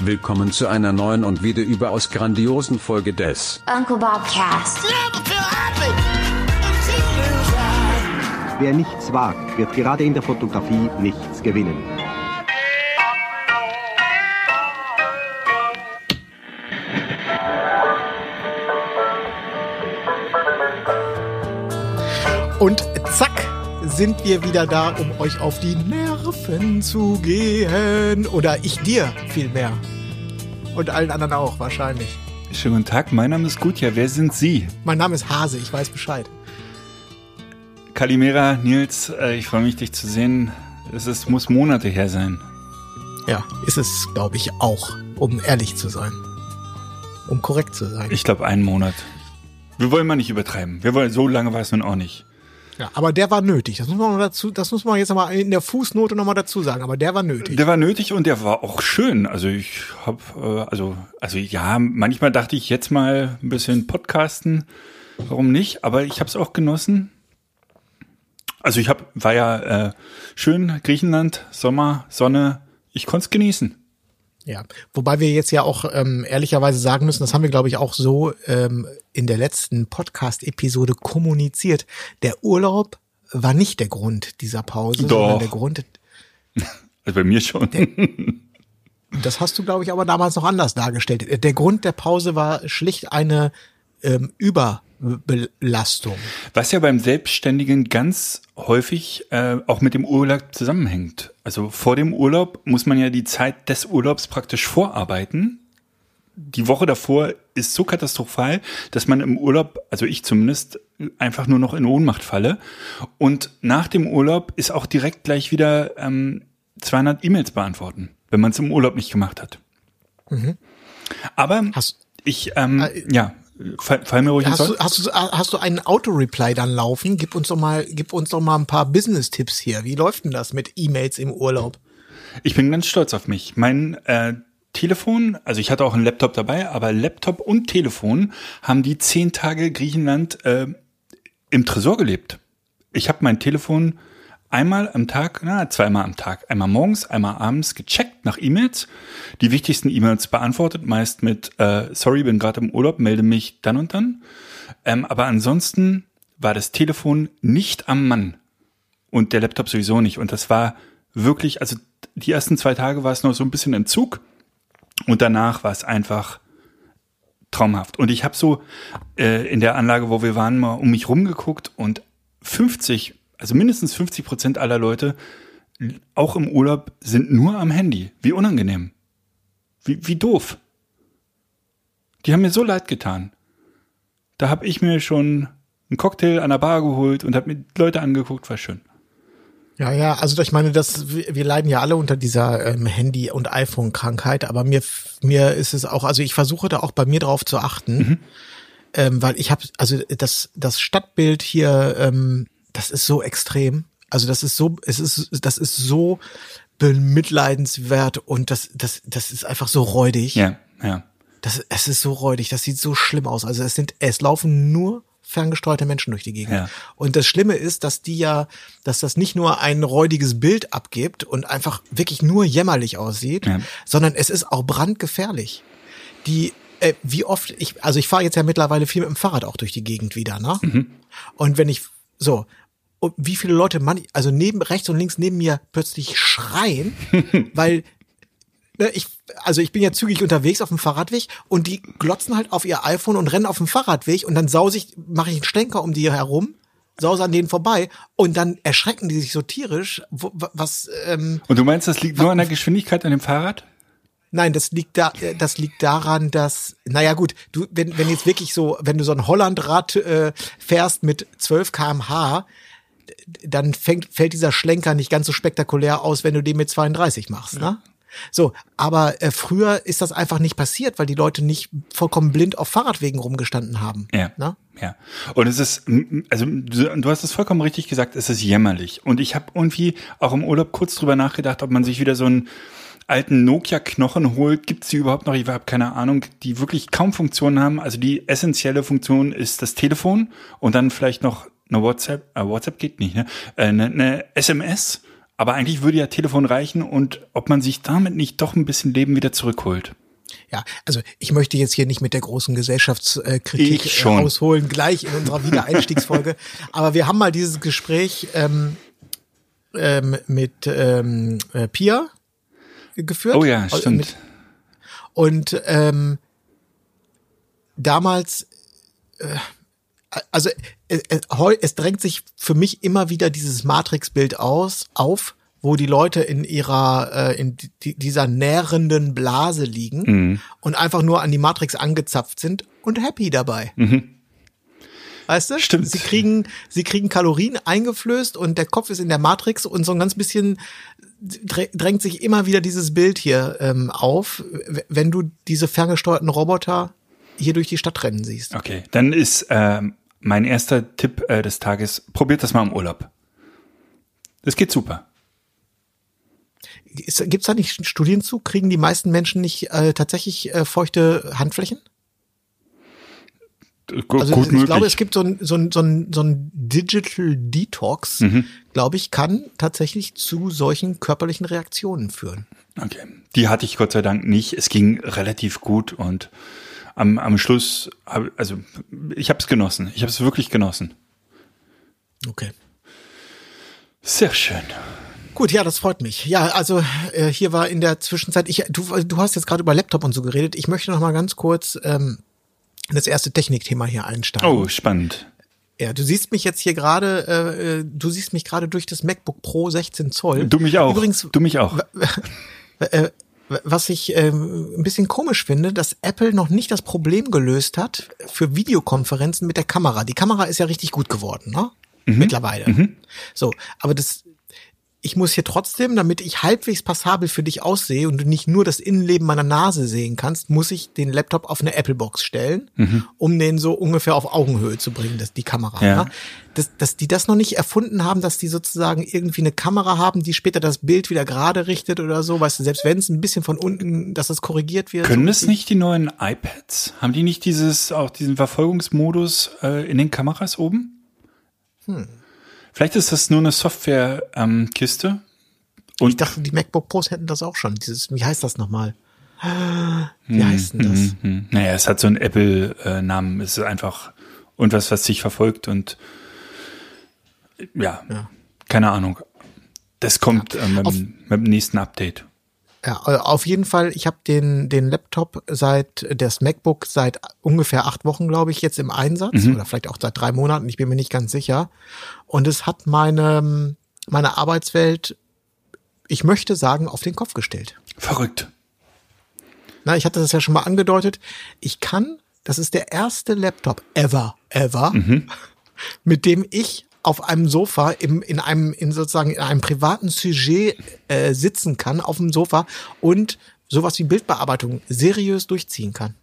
Willkommen zu einer neuen und wieder überaus grandiosen Folge des Uncle Bob Cast. Wer nichts wagt, wird gerade in der Fotografie nichts gewinnen. Und zack, sind wir wieder da, um euch auf die Nerven zu gehen. Oder ich dir vielmehr. Und allen anderen auch, wahrscheinlich. Schönen guten Tag, mein Name ist Gutja. Wer sind Sie? Mein Name ist Hase, ich weiß Bescheid. Kalimera, Nils, äh, ich freue mich, dich zu sehen. Es ist, muss Monate her sein. Ja, ist es, glaube ich, auch, um ehrlich zu sein. Um korrekt zu sein. Ich glaube, einen Monat. Wir wollen mal nicht übertreiben. Wir wollen, so lange war es nun auch nicht. Ja, aber der war nötig. Das muss man dazu, das muss man jetzt mal in der Fußnote nochmal dazu sagen. Aber der war nötig. Der war nötig und der war auch schön. Also ich habe, äh, also, also ja, manchmal dachte ich jetzt mal ein bisschen podcasten. Warum nicht? Aber ich habe es auch genossen. Also ich hab, war ja äh, schön Griechenland, Sommer, Sonne. Ich konnte es genießen. Ja, wobei wir jetzt ja auch ähm, ehrlicherweise sagen müssen, das haben wir, glaube ich, auch so ähm, in der letzten Podcast-Episode kommuniziert. Der Urlaub war nicht der Grund dieser Pause, Doch. sondern der Grund. Also bei mir schon. Das hast du, glaube ich, aber damals noch anders dargestellt. Der Grund der Pause war schlicht eine ähm, Überbelastung. Was ja beim Selbstständigen ganz häufig äh, auch mit dem Urlaub zusammenhängt. Also vor dem Urlaub muss man ja die Zeit des Urlaubs praktisch vorarbeiten. Die Woche davor ist so katastrophal, dass man im Urlaub, also ich zumindest, einfach nur noch in Ohnmacht falle. Und nach dem Urlaub ist auch direkt gleich wieder ähm, 200 E-Mails beantworten, wenn man es im Urlaub nicht gemacht hat. Aber Hast- ich, ähm, Äh, ja, fall, fall mir ruhig Hast du, hast du, hast du einen Auto-Reply dann laufen? Gib uns doch mal, gib uns doch mal ein paar Business-Tipps hier. Wie läuft denn das mit E-Mails im Urlaub? Ich bin ganz stolz auf mich. Mein äh, Telefon, also ich hatte auch einen Laptop dabei, aber Laptop und Telefon haben die zehn Tage Griechenland äh, im Tresor gelebt. Ich habe mein Telefon einmal am Tag, na, zweimal am Tag, einmal morgens, einmal abends gecheckt nach E-Mails, die wichtigsten E-Mails beantwortet, meist mit äh, sorry, bin gerade im Urlaub, melde mich dann und dann. Ähm, aber ansonsten war das Telefon nicht am Mann und der Laptop sowieso nicht. Und das war wirklich, also die ersten zwei Tage war es noch so ein bisschen Entzug und danach war es einfach traumhaft. Und ich habe so äh, in der Anlage, wo wir waren, mal um mich rumgeguckt und 50, also mindestens 50 Prozent aller Leute, auch im Urlaub, sind nur am Handy. Wie unangenehm. Wie, wie doof. Die haben mir so leid getan. Da habe ich mir schon einen Cocktail an der Bar geholt und habe mir Leute angeguckt, war schön. Ja, ja, also ich meine, das, wir leiden ja alle unter dieser ähm, Handy- und iPhone-Krankheit, aber mir, mir ist es auch, also ich versuche da auch bei mir drauf zu achten, ähm, weil ich habe, also das, das Stadtbild hier, ähm, das ist so extrem. Also das ist so, es ist, das ist so bemitleidenswert und das, das, das ist einfach so räudig. Ja, ja. Das, es ist so räudig, das sieht so schlimm aus. Also es sind, es laufen nur ferngesteuerte Menschen durch die Gegend. Ja. Und das Schlimme ist, dass die ja, dass das nicht nur ein räudiges Bild abgibt und einfach wirklich nur jämmerlich aussieht, Ja. sondern es ist auch brandgefährlich. Die, äh, wie oft, ich, also ich fahre jetzt ja mittlerweile viel mit dem Fahrrad auch durch die Gegend wieder, ne? Und wenn ich, so, und wie viele Leute man, also neben, rechts und links neben mir plötzlich schreien, weil ne, ich, also ich bin ja zügig unterwegs auf dem Fahrradweg und die glotzen halt auf ihr iPhone und rennen auf dem Fahrradweg und dann sause ich, mache ich einen Schlenker um die herum, sause an denen vorbei und dann erschrecken die sich so tierisch, wo, wa- was, ähm, Und du meinst, das liegt nur an der Geschwindigkeit an dem Fahrrad? Nein, das liegt da, äh, das liegt daran, dass, naja gut, du, wenn, wenn jetzt wirklich so, wenn du so ein Hollandrad äh, fährst mit 12 kmh, dann fängt, fällt dieser Schlenker nicht ganz so spektakulär aus, wenn du den mit 32 machst, ne? So, aber äh, früher ist das einfach nicht passiert, weil die Leute nicht vollkommen blind auf Fahrradwegen rumgestanden haben. Ja. Ne? Ja. Und es ist, also du du hast es vollkommen richtig gesagt, es ist jämmerlich. Und ich habe irgendwie auch im Urlaub kurz drüber nachgedacht, ob man sich wieder so einen alten Nokia-Knochen holt. Gibt es die überhaupt noch? Ich habe keine Ahnung, die wirklich kaum Funktionen haben. Also die essentielle Funktion ist das Telefon und dann vielleicht noch eine WhatsApp. Äh, WhatsApp geht nicht, ne? Äh, Eine, eine SMS. Aber eigentlich würde ja Telefon reichen und ob man sich damit nicht doch ein bisschen Leben wieder zurückholt. Ja, also ich möchte jetzt hier nicht mit der großen Gesellschaftskritik Ich äh, schon. ausholen, gleich in unserer Wiedereinstiegsfolge. Aber wir haben mal dieses Gespräch ähm, ähm, mit ähm, äh, Pia geführt. Oh ja, Also stimmt. Mit, und ähm, damals, äh, also äh, äh, heu- es drängt sich für mich immer wieder dieses Matrix-Bild aus auf, wo die Leute in ihrer äh, in di dieser nährenden Blase liegen Mhm. und einfach nur an die Matrix angezapft sind und happy dabei. Weißt du? Mhm. Stimmt. Sie kriegen, sie kriegen Kalorien eingeflößt und der Kopf ist in der Matrix und so ein ganz bisschen drä- drängt sich immer wieder dieses Bild hier ähm, auf, wenn du diese ferngesteuerten Roboter hier durch die Stadt rennen siehst. Okay, dann ist ähm, mein erster Tipp äh, des Tages, probiert das mal im Urlaub. Das geht super. Ist, gibt's da nicht Studien zu? Kriegen die meisten Menschen nicht äh, tatsächlich äh, feuchte Handflächen? Gu- Also Gut ich möglich. glaube, es gibt so ein, so ein, so ein, so ein Digital Detox, Mhm. glaube ich, kann tatsächlich zu solchen körperlichen Reaktionen führen. Okay. Die hatte ich Gott sei Dank nicht. Es ging relativ gut und am, am Schluss, also ich habe es genossen. Ich habe es wirklich genossen. Okay. Sehr schön. Gut, ja, das freut mich. Ja, also äh, hier war in der Zwischenzeit, ich, du, du hast jetzt gerade über Laptop und so geredet. Ich möchte noch mal ganz kurz ähm, in das erste Technikthema hier einsteigen. Oh, spannend. Ja, du siehst mich jetzt hier gerade, äh, äh, du siehst mich gerade durch das MacBook Pro 16 Zoll. Du mich auch. Übrigens, du mich auch. äh, was ich ähm, ein bisschen komisch finde, dass Apple noch nicht das Problem gelöst hat für Videokonferenzen mit der Kamera. Die Kamera ist ja richtig gut geworden, ne? Mittlerweile. So, aber das, ich muss hier trotzdem, damit ich halbwegs passabel für dich aussehe und du nicht nur das Innenleben meiner Nase sehen kannst, muss ich den Laptop auf eine Apple Box stellen, um den so ungefähr auf Augenhöhe zu bringen, das, die Kamera. Ja. Ne? Dass, dass die das noch nicht erfunden haben, dass die sozusagen irgendwie eine Kamera haben, die später das Bild wieder gerade richtet oder so, weißt du, selbst wenn es ein bisschen von unten, dass das korrigiert wird. Können so es nicht die neuen iPads? Haben die nicht dieses, auch diesen Verfolgungsmodus äh, in den Kameras oben? Vielleicht ist das nur eine Software-Kiste. Ähm, und Ich dachte, die MacBook Pros hätten das auch schon. Dieses, wie heißt das nochmal? Wie heißt denn das? Hm. Naja, es hat so einen Apple-Namen. Es ist einfach irgendwas, was sich verfolgt und ja, Ja. keine Ahnung. Das kommt äh, mit, Auf- mit dem nächsten Update. Ja, äh, auf jeden Fall, ich habe den, den Laptop seit, das MacBook seit ungefähr acht Wochen, glaube ich, jetzt im Einsatz oder vielleicht auch seit drei Monaten, ich bin mir nicht ganz sicher. Und es hat meine, meine Arbeitswelt, ich möchte sagen, auf den Kopf gestellt. Verrückt. Na, ich hatte das ja schon mal angedeutet. Ich kann, das ist der erste Laptop ever, ever, mit dem ich auf einem Sofa im, in einem, in sozusagen in einem privaten Sujet äh, sitzen kann auf dem Sofa und sowas wie Bildbearbeitung seriös durchziehen kann.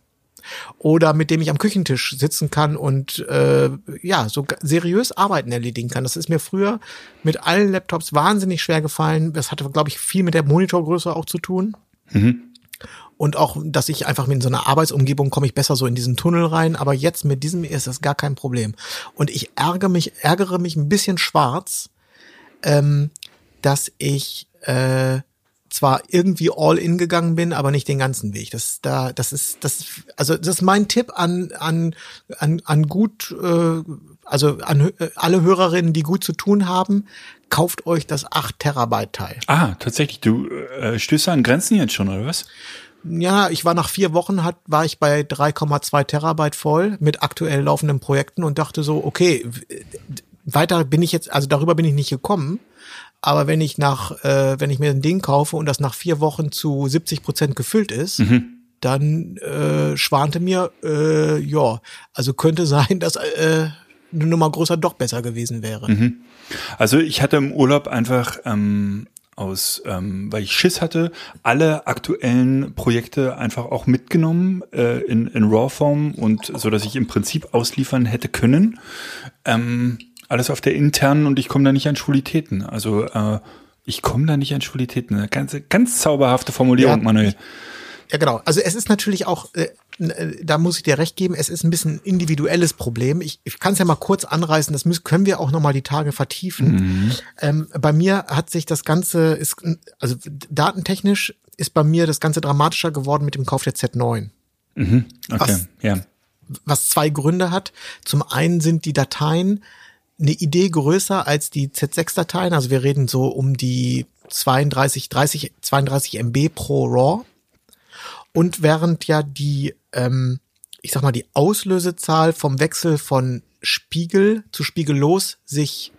Oder mit dem ich am Küchentisch sitzen kann und äh, ja, so seriös Arbeiten erledigen kann. Das ist mir früher mit allen Laptops wahnsinnig schwer gefallen. Das hatte, glaube ich, viel mit der Monitorgröße auch zu tun. Und auch, dass ich einfach mit so einer Arbeitsumgebung komme ich besser so in diesen Tunnel rein. Aber jetzt mit diesem ist das gar kein Problem. Und ich ärgere mich, ärgere mich ein bisschen schwarz, ähm, dass ich äh, zwar irgendwie all in gegangen bin, aber nicht den ganzen Weg. Das da, das ist, das, also das ist mein Tipp an an an, an gut, äh, also an äh, alle Hörerinnen, die gut zu tun haben, kauft euch das 8 Terabyte Teil. Ah, tatsächlich. Du äh, stößt an Grenzen jetzt schon, oder was? Ja, ich war nach vier Wochen, hat, war ich bei 3,2 Terabyte voll mit aktuell laufenden Projekten und dachte so, okay, weiter bin ich jetzt, also darüber bin ich nicht gekommen. Aber wenn ich nach, äh, wenn ich mir ein Ding kaufe und das nach vier Wochen zu 70 Prozent gefüllt ist, dann äh, schwante mir, äh, ja, also könnte sein, dass äh, eine Nummer größer doch besser gewesen wäre. Also ich hatte im Urlaub einfach ähm, aus, ähm, weil ich Schiss hatte, alle aktuellen Projekte einfach auch mitgenommen äh, in, in RAW-Form und so, dass ich im Prinzip ausliefern hätte können. Ähm, alles auf der internen und ich komme da nicht an Schwulitäten. Also äh, ich komme da nicht an Schwulitäten. Eine ganz, ganz zauberhafte Formulierung, Ja. Manuel. Ja, genau. Also es ist natürlich auch, äh, äh, da muss ich dir recht geben, es ist ein bisschen ein individuelles Problem. Ich, ich kann es ja mal kurz anreißen, das müssen, können wir auch noch mal die Tage vertiefen. Mhm. Ähm, bei mir hat sich das Ganze, ist, also datentechnisch ist bei mir das Ganze dramatischer geworden mit dem Kauf der Z9. Mhm. Okay, was, ja. Was zwei Gründe hat. Zum einen sind die Dateien eine Idee größer als die Z6-Dateien. Also wir reden so um die 32, 30, 32 MB pro RAW. Und während ja die, ähm, ich sag mal, die Auslösezahl vom Wechsel von Spiegel zu Spiegellos sich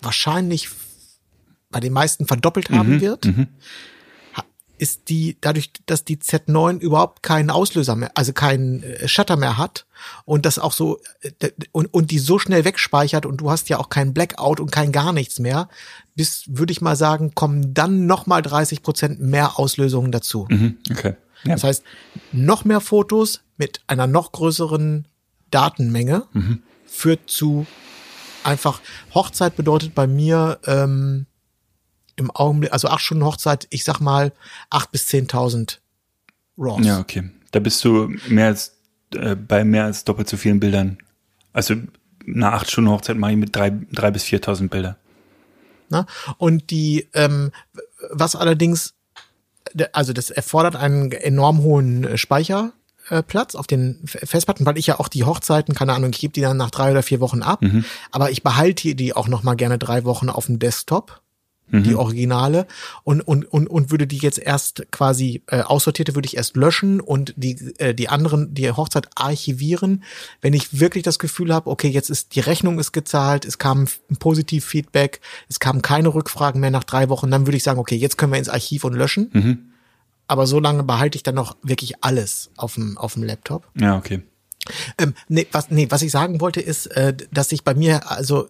wahrscheinlich bei den meisten verdoppelt haben Mhm, wird, ist die, dadurch, dass die Z9 überhaupt keinen Auslöser mehr, also keinen äh, Shutter mehr hat und das auch so, äh, und, und die so schnell wegspeichert und du hast ja auch keinen Blackout und kein gar nichts mehr, bis, würde ich mal sagen, kommen dann nochmal 30 Prozent mehr Auslösungen dazu. Mhm. Okay. Ja. Das heißt, noch mehr Fotos mit einer noch größeren Datenmenge führt zu einfach Hochzeit bedeutet bei mir ähm, im Augenblick, also acht Stunden Hochzeit, ich sag mal acht bis 10.000 RAWs. ja, okay. Da bist du mehr als, äh, bei mehr als doppelt so vielen Bildern. Also eine acht Stunden Hochzeit mache ich mit drei, drei bis 4.000 Bilder. Ne? Und die, ähm, was allerdings, also das erfordert einen enorm hohen äh, Speicherplatz auf den Festplatten, weil ich ja auch die Hochzeiten, keine Ahnung, ich gebe die dann nach drei oder vier Wochen ab, aber ich behalte die auch noch mal gerne drei Wochen auf dem Desktop. Die Originale und, und, und, und würde die jetzt erst quasi äh, aussortierte würde ich erst löschen und die, äh, die anderen, die Hochzeit archivieren, wenn ich wirklich das Gefühl habe, okay, jetzt ist die Rechnung ist gezahlt, es kam ein positiv Feedback, es kamen keine Rückfragen mehr nach drei Wochen, dann würde ich sagen, okay, jetzt können wir ins Archiv und löschen. Aber so lange behalte ich dann noch wirklich alles auf dem, auf dem Laptop. Ja, okay. Ähm, nee, was, nee, was ich sagen wollte ist, äh, dass sich bei mir also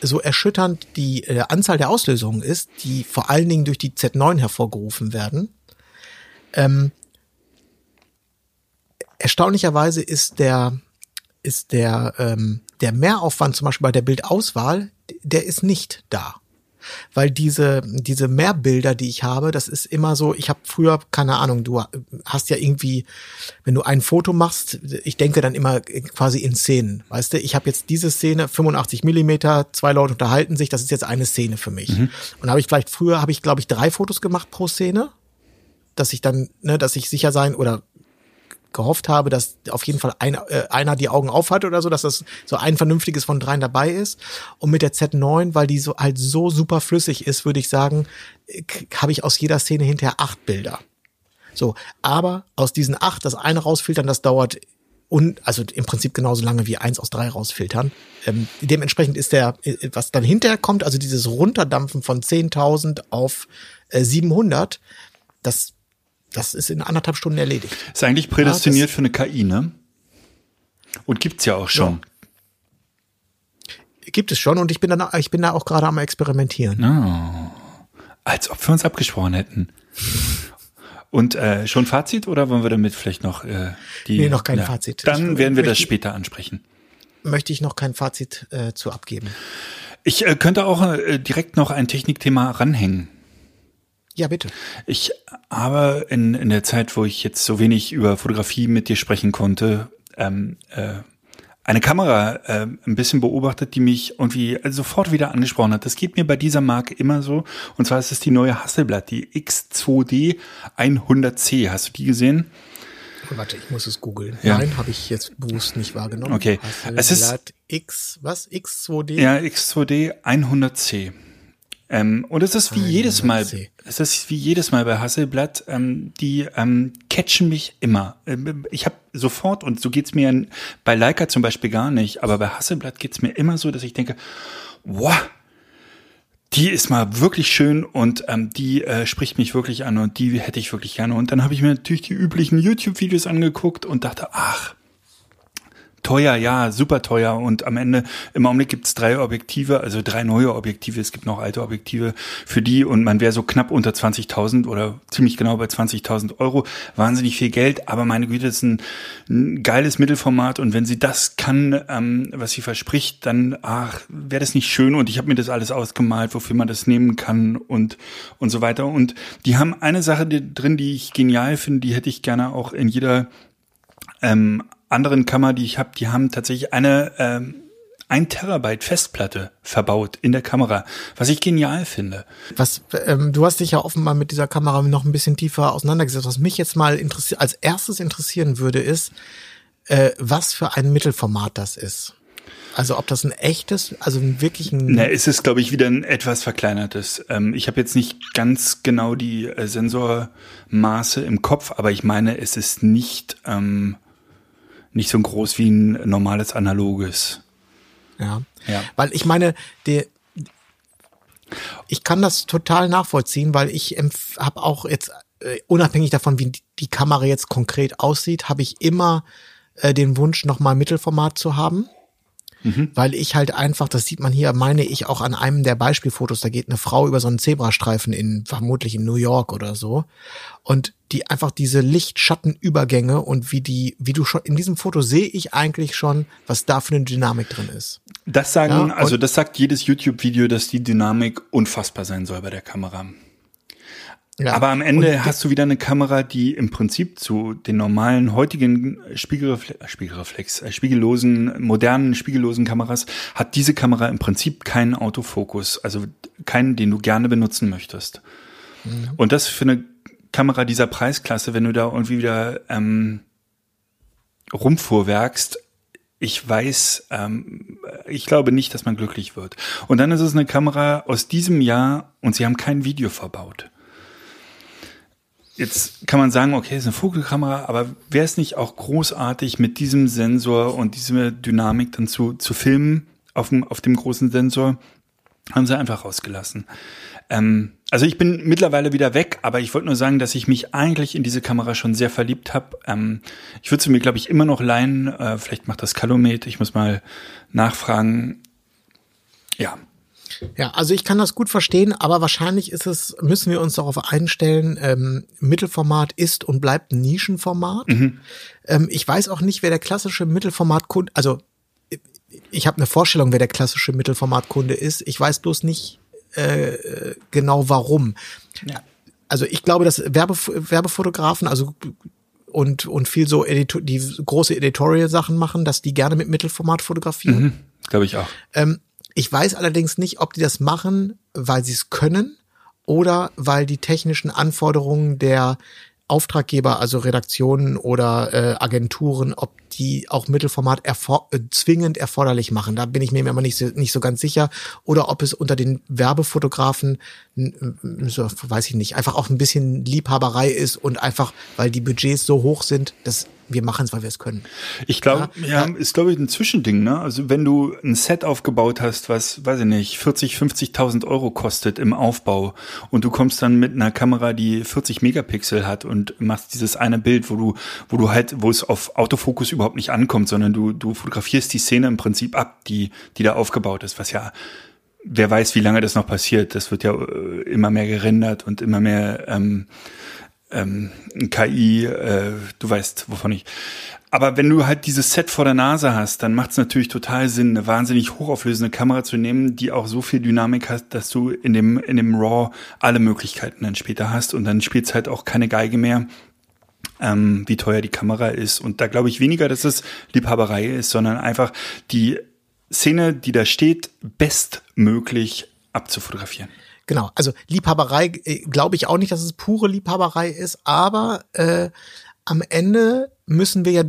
so erschütternd die äh, Anzahl der Auslösungen ist, die vor allen Dingen durch die Z9 hervorgerufen werden. Ähm, erstaunlicherweise ist der ist der ähm, der Mehraufwand zum Beispiel bei der Bildauswahl, der ist nicht da weil diese diese Mehrbilder, die ich habe, das ist immer so. Ich habe früher keine Ahnung. Du hast ja irgendwie, wenn du ein Foto machst, ich denke dann immer quasi in Szenen. Weißt du, ich habe jetzt diese Szene 85 Millimeter, zwei Leute unterhalten sich. Das ist jetzt eine Szene für mich. Und habe ich vielleicht früher habe ich glaube ich drei Fotos gemacht pro Szene, dass ich dann, ne, dass ich sicher sein oder gehofft habe, dass auf jeden Fall ein, äh, einer die Augen aufhat oder so, dass das so ein vernünftiges von dreien dabei ist. Und mit der Z9, weil die so halt so super flüssig ist, würde ich sagen, äh, habe ich aus jeder Szene hinterher acht Bilder. So, aber aus diesen acht, das eine rausfiltern, das dauert und also im Prinzip genauso lange wie eins aus drei rausfiltern. Ähm, dementsprechend ist der, äh, was dann hinterher kommt, also dieses Runterdampfen von 10.000 auf äh, 700, das das ist in anderthalb Stunden erledigt. Ist eigentlich prädestiniert Ja, für eine KI, ne? Und gibt's ja auch schon. Gibt es schon und ich bin dann, ich bin da auch gerade am experimentieren. Als ob wir uns abgesprochen hätten. Und äh, schon Fazit oder wollen wir damit vielleicht noch äh, die? Nee, noch kein Fazit. Dann Ich werden wir das später ansprechen. Möchte ich noch kein Fazit äh, zu abgeben. Ich äh, könnte auch äh, direkt noch ein Technikthema ranhängen. Ja, bitte. Ich habe in, in der Zeit, wo ich jetzt so wenig über Fotografie mit dir sprechen konnte, ähm, äh, eine Kamera äh, ein bisschen beobachtet, die mich irgendwie sofort wieder angesprochen hat. Das geht mir bei dieser Marke immer so. Und zwar ist es die neue Hasselblad, die X2D 100C. Hast du die gesehen? Warte, ich muss es googeln. Ja. Nein, habe ich jetzt bewusst nicht wahrgenommen. Okay. Es ist- X, was? X2D? Ja, X2D 100C. Ähm, und es ist wie jedes Mal, 100C. es ist wie jedes Mal bei Hasselblatt, ähm, die ähm, catchen mich immer. Ähm, Ich habe sofort, und so geht's mir bei Leica zum Beispiel gar nicht, aber bei Hasselblatt geht's mir immer so, dass ich denke, wow, die ist mal wirklich schön und ähm, die äh, spricht mich wirklich an und die hätte ich wirklich gerne. Und dann habe ich mir natürlich die üblichen YouTube-Videos angeguckt und dachte, ach, Teuer, ja, super teuer. Und am Ende, im Augenblick gibt's drei Objektive, also drei neue Objektive. Es gibt noch alte Objektive für die und man wäre so knapp unter 20.000 oder ziemlich genau bei 20.000 Euro. Wahnsinnig viel Geld, aber meine Güte, das ist ein, ein geiles Mittelformat und wenn sie das kann, ähm, was sie verspricht, dann, ach, wäre das nicht schön und ich habe mir das alles ausgemalt, wofür man das nehmen kann und, und so weiter. Und die haben eine Sache drin, die ich genial finde, die hätte ich gerne auch in jeder ähm, anderen Kammer, die ich habe, die haben tatsächlich eine ähm, ein Terabyte Festplatte verbaut in der Kamera, was ich genial finde. Was ähm, du hast dich ja offenbar mit dieser Kamera noch ein bisschen tiefer auseinandergesetzt. Was mich jetzt mal interessiert, als erstes interessieren würde, ist, äh, was für ein Mittelformat das ist. Also ob das ein echtes, also ein wirklich ein. Na, ist es, glaube ich, wieder ein etwas verkleinertes. Ähm, ich habe jetzt nicht ganz genau die äh, Sensormaße im Kopf, aber ich meine, es ist nicht ähm, nicht so groß wie ein normales analoges. Ja. ja. Weil ich meine, der, ich kann das total nachvollziehen, weil ich habe auch jetzt, äh, unabhängig davon, wie die Kamera jetzt konkret aussieht, habe ich immer äh, den Wunsch, nochmal Mittelformat zu haben. Mhm. Weil ich halt einfach, das sieht man hier, meine ich auch an einem der Beispielfotos, da geht eine Frau über so einen Zebrastreifen in, vermutlich in New York oder so. Und die einfach diese Lichtschattenübergänge und wie die, wie du schon, in diesem Foto sehe ich eigentlich schon, was da für eine Dynamik drin ist. Das sagen, ja, also das sagt jedes YouTube-Video, dass die Dynamik unfassbar sein soll bei der Kamera. Ja. Aber am Ende und hast du wieder eine Kamera, die im Prinzip zu den normalen heutigen Spiegelreflex, äh, Spiegelreflex, äh, spiegellosen, modernen spiegellosen Kameras hat diese Kamera im Prinzip keinen Autofokus, also keinen, den du gerne benutzen möchtest. Mhm. Und das für eine Kamera dieser Preisklasse, wenn du da irgendwie wieder ähm, rumfuhrwerkst, ich weiß, ähm, ich glaube nicht, dass man glücklich wird. Und dann ist es eine Kamera aus diesem Jahr und sie haben kein Video verbaut. Jetzt kann man sagen, okay, es ist eine Vogelkamera, aber wäre es nicht auch großartig, mit diesem Sensor und dieser Dynamik dann zu, zu filmen auf dem, auf dem großen Sensor? Haben sie einfach rausgelassen. Ähm, also ich bin mittlerweile wieder weg, aber ich wollte nur sagen, dass ich mich eigentlich in diese Kamera schon sehr verliebt habe. Ähm, ich würde sie mir, glaube ich, immer noch leihen. Äh, vielleicht macht das Calumet. Ich muss mal nachfragen. Ja, ja, also ich kann das gut verstehen, aber wahrscheinlich ist es, müssen wir uns darauf einstellen, ähm, Mittelformat ist und bleibt ein Nischenformat. Mhm. Ähm, ich weiß auch nicht, wer der klassische Mittelformatkunde, also ich habe eine Vorstellung, wer der klassische Mittelformatkunde ist. Ich weiß bloß nicht äh, genau warum. Ja. Also ich glaube, dass Werbe, Werbefotografen, also und, und viel so Editor, die große Editorial-Sachen machen, dass die gerne mit Mittelformat fotografieren. Mhm, glaube ich auch. Ähm, ich weiß allerdings nicht, ob die das machen, weil sie es können oder weil die technischen Anforderungen der Auftraggeber, also Redaktionen oder äh, Agenturen, ob die auch Mittelformat erfor äh, zwingend erforderlich machen. Da bin ich mir immer nicht so, nicht so ganz sicher. Oder ob es unter den Werbefotografen, so, weiß ich nicht, einfach auch ein bisschen Liebhaberei ist und einfach, weil die Budgets so hoch sind, dass wir machen es, weil wir es können. Ich glaube, ja, ja, ist glaube ich ein Zwischending, ne? Also wenn du ein Set aufgebaut hast, was, weiß ich nicht, 40, 50.000 Euro kostet im Aufbau und du kommst dann mit einer Kamera, die 40 Megapixel hat und machst dieses eine Bild, wo du, wo du halt, wo es auf Autofokus überhaupt nicht ankommt, sondern du, du fotografierst die Szene im Prinzip ab, die, die da aufgebaut ist, was ja wer weiß, wie lange das noch passiert. Das wird ja äh, immer mehr gerendert und immer mehr ähm, ähm, KI, äh, du weißt, wovon ich. Aber wenn du halt dieses Set vor der Nase hast, dann macht es natürlich total Sinn, eine wahnsinnig hochauflösende Kamera zu nehmen, die auch so viel Dynamik hat, dass du in dem, in dem RAW alle Möglichkeiten dann später hast und dann spielt halt auch keine Geige mehr, ähm, wie teuer die Kamera ist. Und da glaube ich weniger, dass es Liebhaberei ist, sondern einfach die Szene, die da steht, bestmöglich abzufotografieren. Genau, also Liebhaberei äh, glaube ich auch nicht, dass es pure Liebhaberei ist, aber äh, am Ende müssen wir ja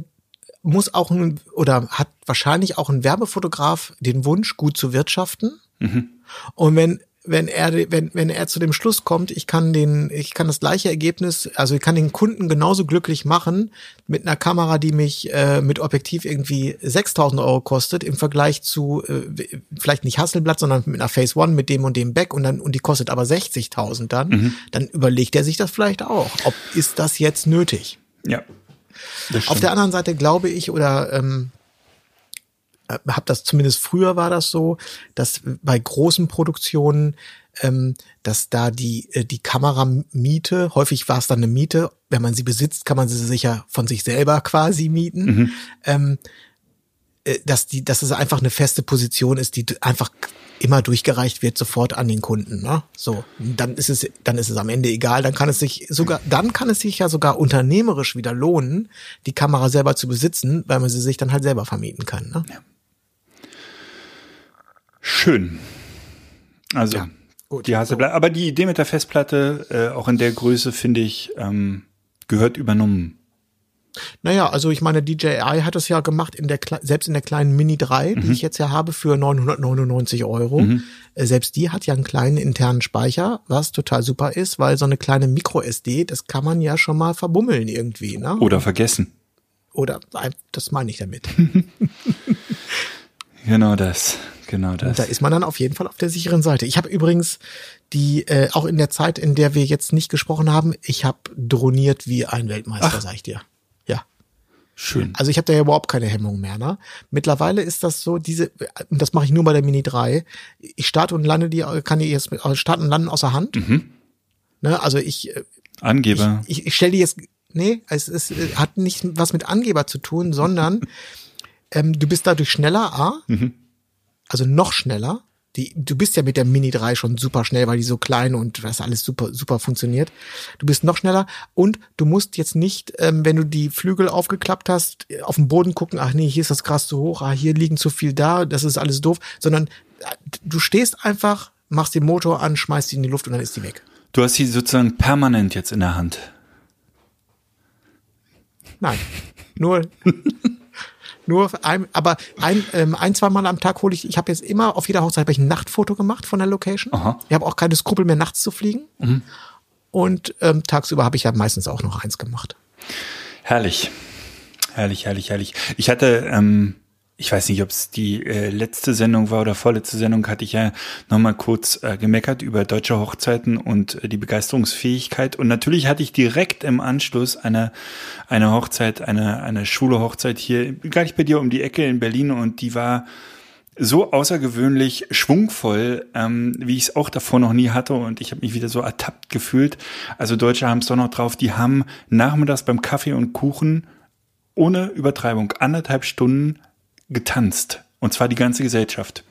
muss auch ein oder hat wahrscheinlich auch ein Werbefotograf den Wunsch, gut zu wirtschaften. Mhm. Und wenn wenn er, wenn, wenn er zu dem Schluss kommt, ich kann den, ich kann das gleiche Ergebnis, also ich kann den Kunden genauso glücklich machen mit einer Kamera, die mich äh, mit Objektiv irgendwie 6000 Euro kostet im Vergleich zu, äh, vielleicht nicht Hasselblatt, sondern mit einer Phase One mit dem und dem Back und dann, und die kostet aber 60.000 dann, mhm. dann überlegt er sich das vielleicht auch. Ob, ist das jetzt nötig? Ja. Auf der anderen Seite glaube ich, oder, ähm, äh, habe das zumindest früher war das so, dass bei großen Produktionen ähm, dass da die äh, die Kameramiete häufig war es dann eine Miete, wenn man sie besitzt, kann man sie sicher von sich selber quasi mieten. Mhm. Ähm, äh, dass die, dass es einfach eine feste Position ist, die einfach immer durchgereicht wird sofort an den Kunden. Ne? So, dann ist es, dann ist es am Ende egal. Dann kann es sich sogar, dann kann es sich ja sogar unternehmerisch wieder lohnen, die Kamera selber zu besitzen, weil man sie sich dann halt selber vermieten kann. Ne? Ja. Schön. Also Ja, gut. die Hasselblatt. Aber die Idee mit der Festplatte, äh, auch in der Größe, finde ich, ähm, gehört übernommen. Naja, also ich meine, DJI hat es ja gemacht in der selbst in der kleinen Mini 3, die ich jetzt ja habe für 999 Euro. Äh, Selbst die hat ja einen kleinen internen Speicher, was total super ist, weil so eine kleine Micro SD, das kann man ja schon mal verbummeln irgendwie, ne? Oder vergessen. Oder das meine ich damit. Genau das. Genau das. Da ist man dann auf jeden Fall auf der sicheren Seite. Ich habe übrigens die, äh, auch in der Zeit, in der wir jetzt nicht gesprochen haben, ich habe droniert wie ein Weltmeister, sag ich dir. Ja. Schön. Also ich habe da ja überhaupt keine Hemmung mehr. Ne? Mittlerweile ist das so, diese, und das mache ich nur bei der Mini 3. Ich starte und lande die, kann die jetzt mit, also starten und landen außer Hand. Ne? Also ich, äh, Angeber. ich, ich stelle die jetzt, nee, es, es äh, hat nicht was mit Angeber zu tun, sondern ähm, du bist dadurch schneller, A, also noch schneller. Die, du bist ja mit der Mini 3 schon super schnell, weil die so klein und das alles super, super funktioniert. Du bist noch schneller und du musst jetzt nicht, ähm, wenn du die Flügel aufgeklappt hast, auf den Boden gucken, ach nee, hier ist das Gras zu hoch, ah, hier liegen zu viel da, das ist alles doof, sondern äh, du stehst einfach, machst den Motor an, schmeißt die in die Luft und dann ist die weg. Du hast sie sozusagen permanent jetzt in der Hand. Nein. Nur, nur ein, aber ein, ähm, ein, zwei Mal am Tag hole ich, ich habe jetzt immer auf jeder Hochzeit habe ich ein Nachtfoto gemacht von der Location. Aha. Ich habe auch keine Skrupel mehr nachts zu fliegen. Und ähm, tagsüber habe ich ja meistens auch noch eins gemacht. Herrlich. Herrlich, herrlich, herrlich. Ich hatte, ähm, ich weiß nicht, ob es die äh, letzte Sendung war oder vorletzte Sendung, hatte ich ja nochmal kurz äh, gemeckert über deutsche Hochzeiten und äh, die Begeisterungsfähigkeit. Und natürlich hatte ich direkt im Anschluss eine, eine Hochzeit, eine, eine schwule Hochzeit hier, gar nicht bei dir um die Ecke in Berlin und die war so außergewöhnlich schwungvoll, ähm, wie ich es auch davor noch nie hatte und ich habe mich wieder so ertappt gefühlt. Also Deutsche haben es doch noch drauf, die haben nachmittags beim Kaffee und Kuchen ohne Übertreibung anderthalb Stunden getanzt und zwar die ganze Gesellschaft.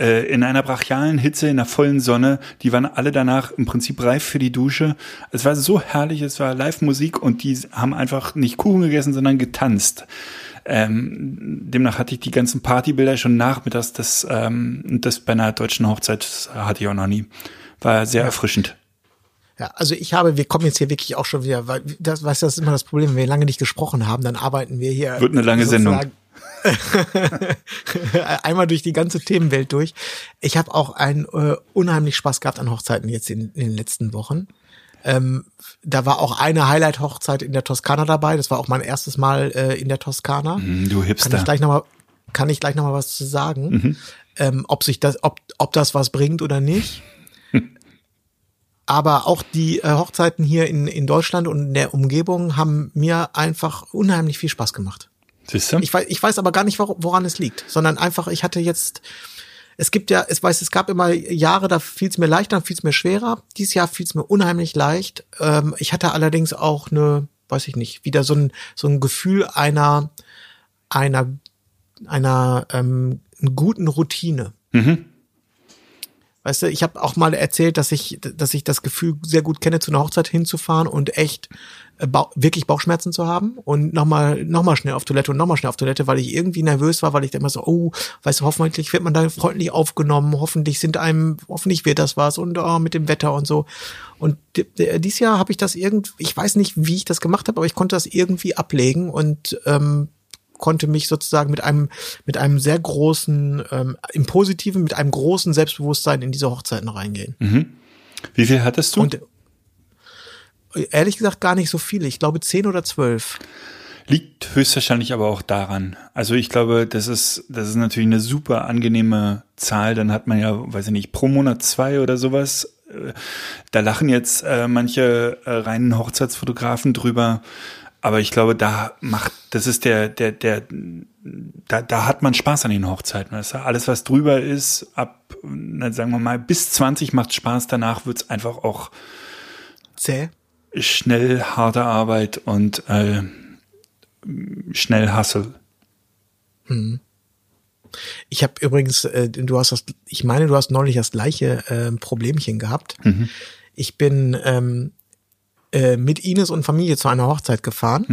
Äh, in einer brachialen Hitze, in der vollen Sonne, die waren alle danach im Prinzip reif für die Dusche. Es war so herrlich, es war Live-Musik und die haben einfach nicht Kuchen gegessen, sondern getanzt. Ähm, demnach hatte ich die ganzen Partybilder schon nachmittags. Das, ähm, das bei einer deutschen Hochzeit das hatte ich auch noch nie. War sehr erfrischend. Ja, also ich habe, wir kommen jetzt hier wirklich auch schon wieder, weil das, weißt das ist immer das Problem, wenn wir lange nicht gesprochen haben, dann arbeiten wir hier. Wird eine lange sozusagen Einmal durch die ganze Themenwelt durch. Ich habe auch einen äh, unheimlich Spaß gehabt an Hochzeiten jetzt in, in den letzten Wochen. Ähm, da war auch eine Highlight-Hochzeit in der Toskana dabei. Das war auch mein erstes Mal äh, in der Toskana. Hm, Du Kann Hipster. ich gleich noch mal, kann ich gleich noch mal was zu sagen, Mhm. ähm, ob sich das, ob, ob das was bringt oder nicht. Aber auch die äh, Hochzeiten hier in, in Deutschland und in der Umgebung haben mir einfach unheimlich viel Spaß gemacht. Siehst du? Ich weiß, ich weiß aber gar nicht, wor- woran es liegt, sondern einfach, ich hatte jetzt, es gibt ja, es weiß, es gab immer Jahre, da fiel es mir leichter, dann fiel es mir schwerer. Dieses Jahr fiel es mir unheimlich leicht. Ähm, ich hatte allerdings auch eine, weiß ich nicht, wieder so ein so ein Gefühl einer einer einer ähm, guten Routine. Weißt du, ich habe auch mal erzählt, dass ich, dass ich das Gefühl sehr gut kenne, zu einer Hochzeit hinzufahren und echt äh, wirklich Bauchschmerzen zu haben und nochmal noch mal schnell auf Toilette und nochmal schnell auf Toilette, weil ich irgendwie nervös war, weil ich immer so, oh, weißt du, hoffentlich wird man da freundlich aufgenommen, hoffentlich sind einem, hoffentlich wird das was und oh, mit dem Wetter und so. Und di- di- dieses Jahr habe ich das irgendwie, ich weiß nicht, wie ich das gemacht habe, aber ich konnte das irgendwie ablegen und ähm, konnte mich sozusagen mit einem mit einem sehr großen ähm, im Positiven mit einem großen Selbstbewusstsein in diese Hochzeiten reingehen. Wie viel hattest du? Und äh, ehrlich gesagt gar nicht so viele. Ich glaube zehn oder zwölf. Liegt höchstwahrscheinlich aber auch daran. Also ich glaube, das ist, das ist natürlich eine super angenehme Zahl. Dann hat man ja, weiß ich nicht, pro Monat zwei oder sowas. Äh, Da lachen jetzt äh, manche äh, reinen Hochzeitsfotografen drüber. Aber ich glaube, da macht, das ist der, der, der, da, da hat man Spaß an den Hochzeiten. Weißt du? Alles, was drüber ist, ab, sagen wir mal, bis 20 macht Spaß, danach wird's einfach auch Zäh. schnell harte Arbeit und äh, schnell Hustle. Ich habe übrigens, äh, du hast das, ich meine, du hast neulich das gleiche äh, Problemchen gehabt. Ich bin ähm, äh, mit Ines und Familie zu einer Hochzeit gefahren.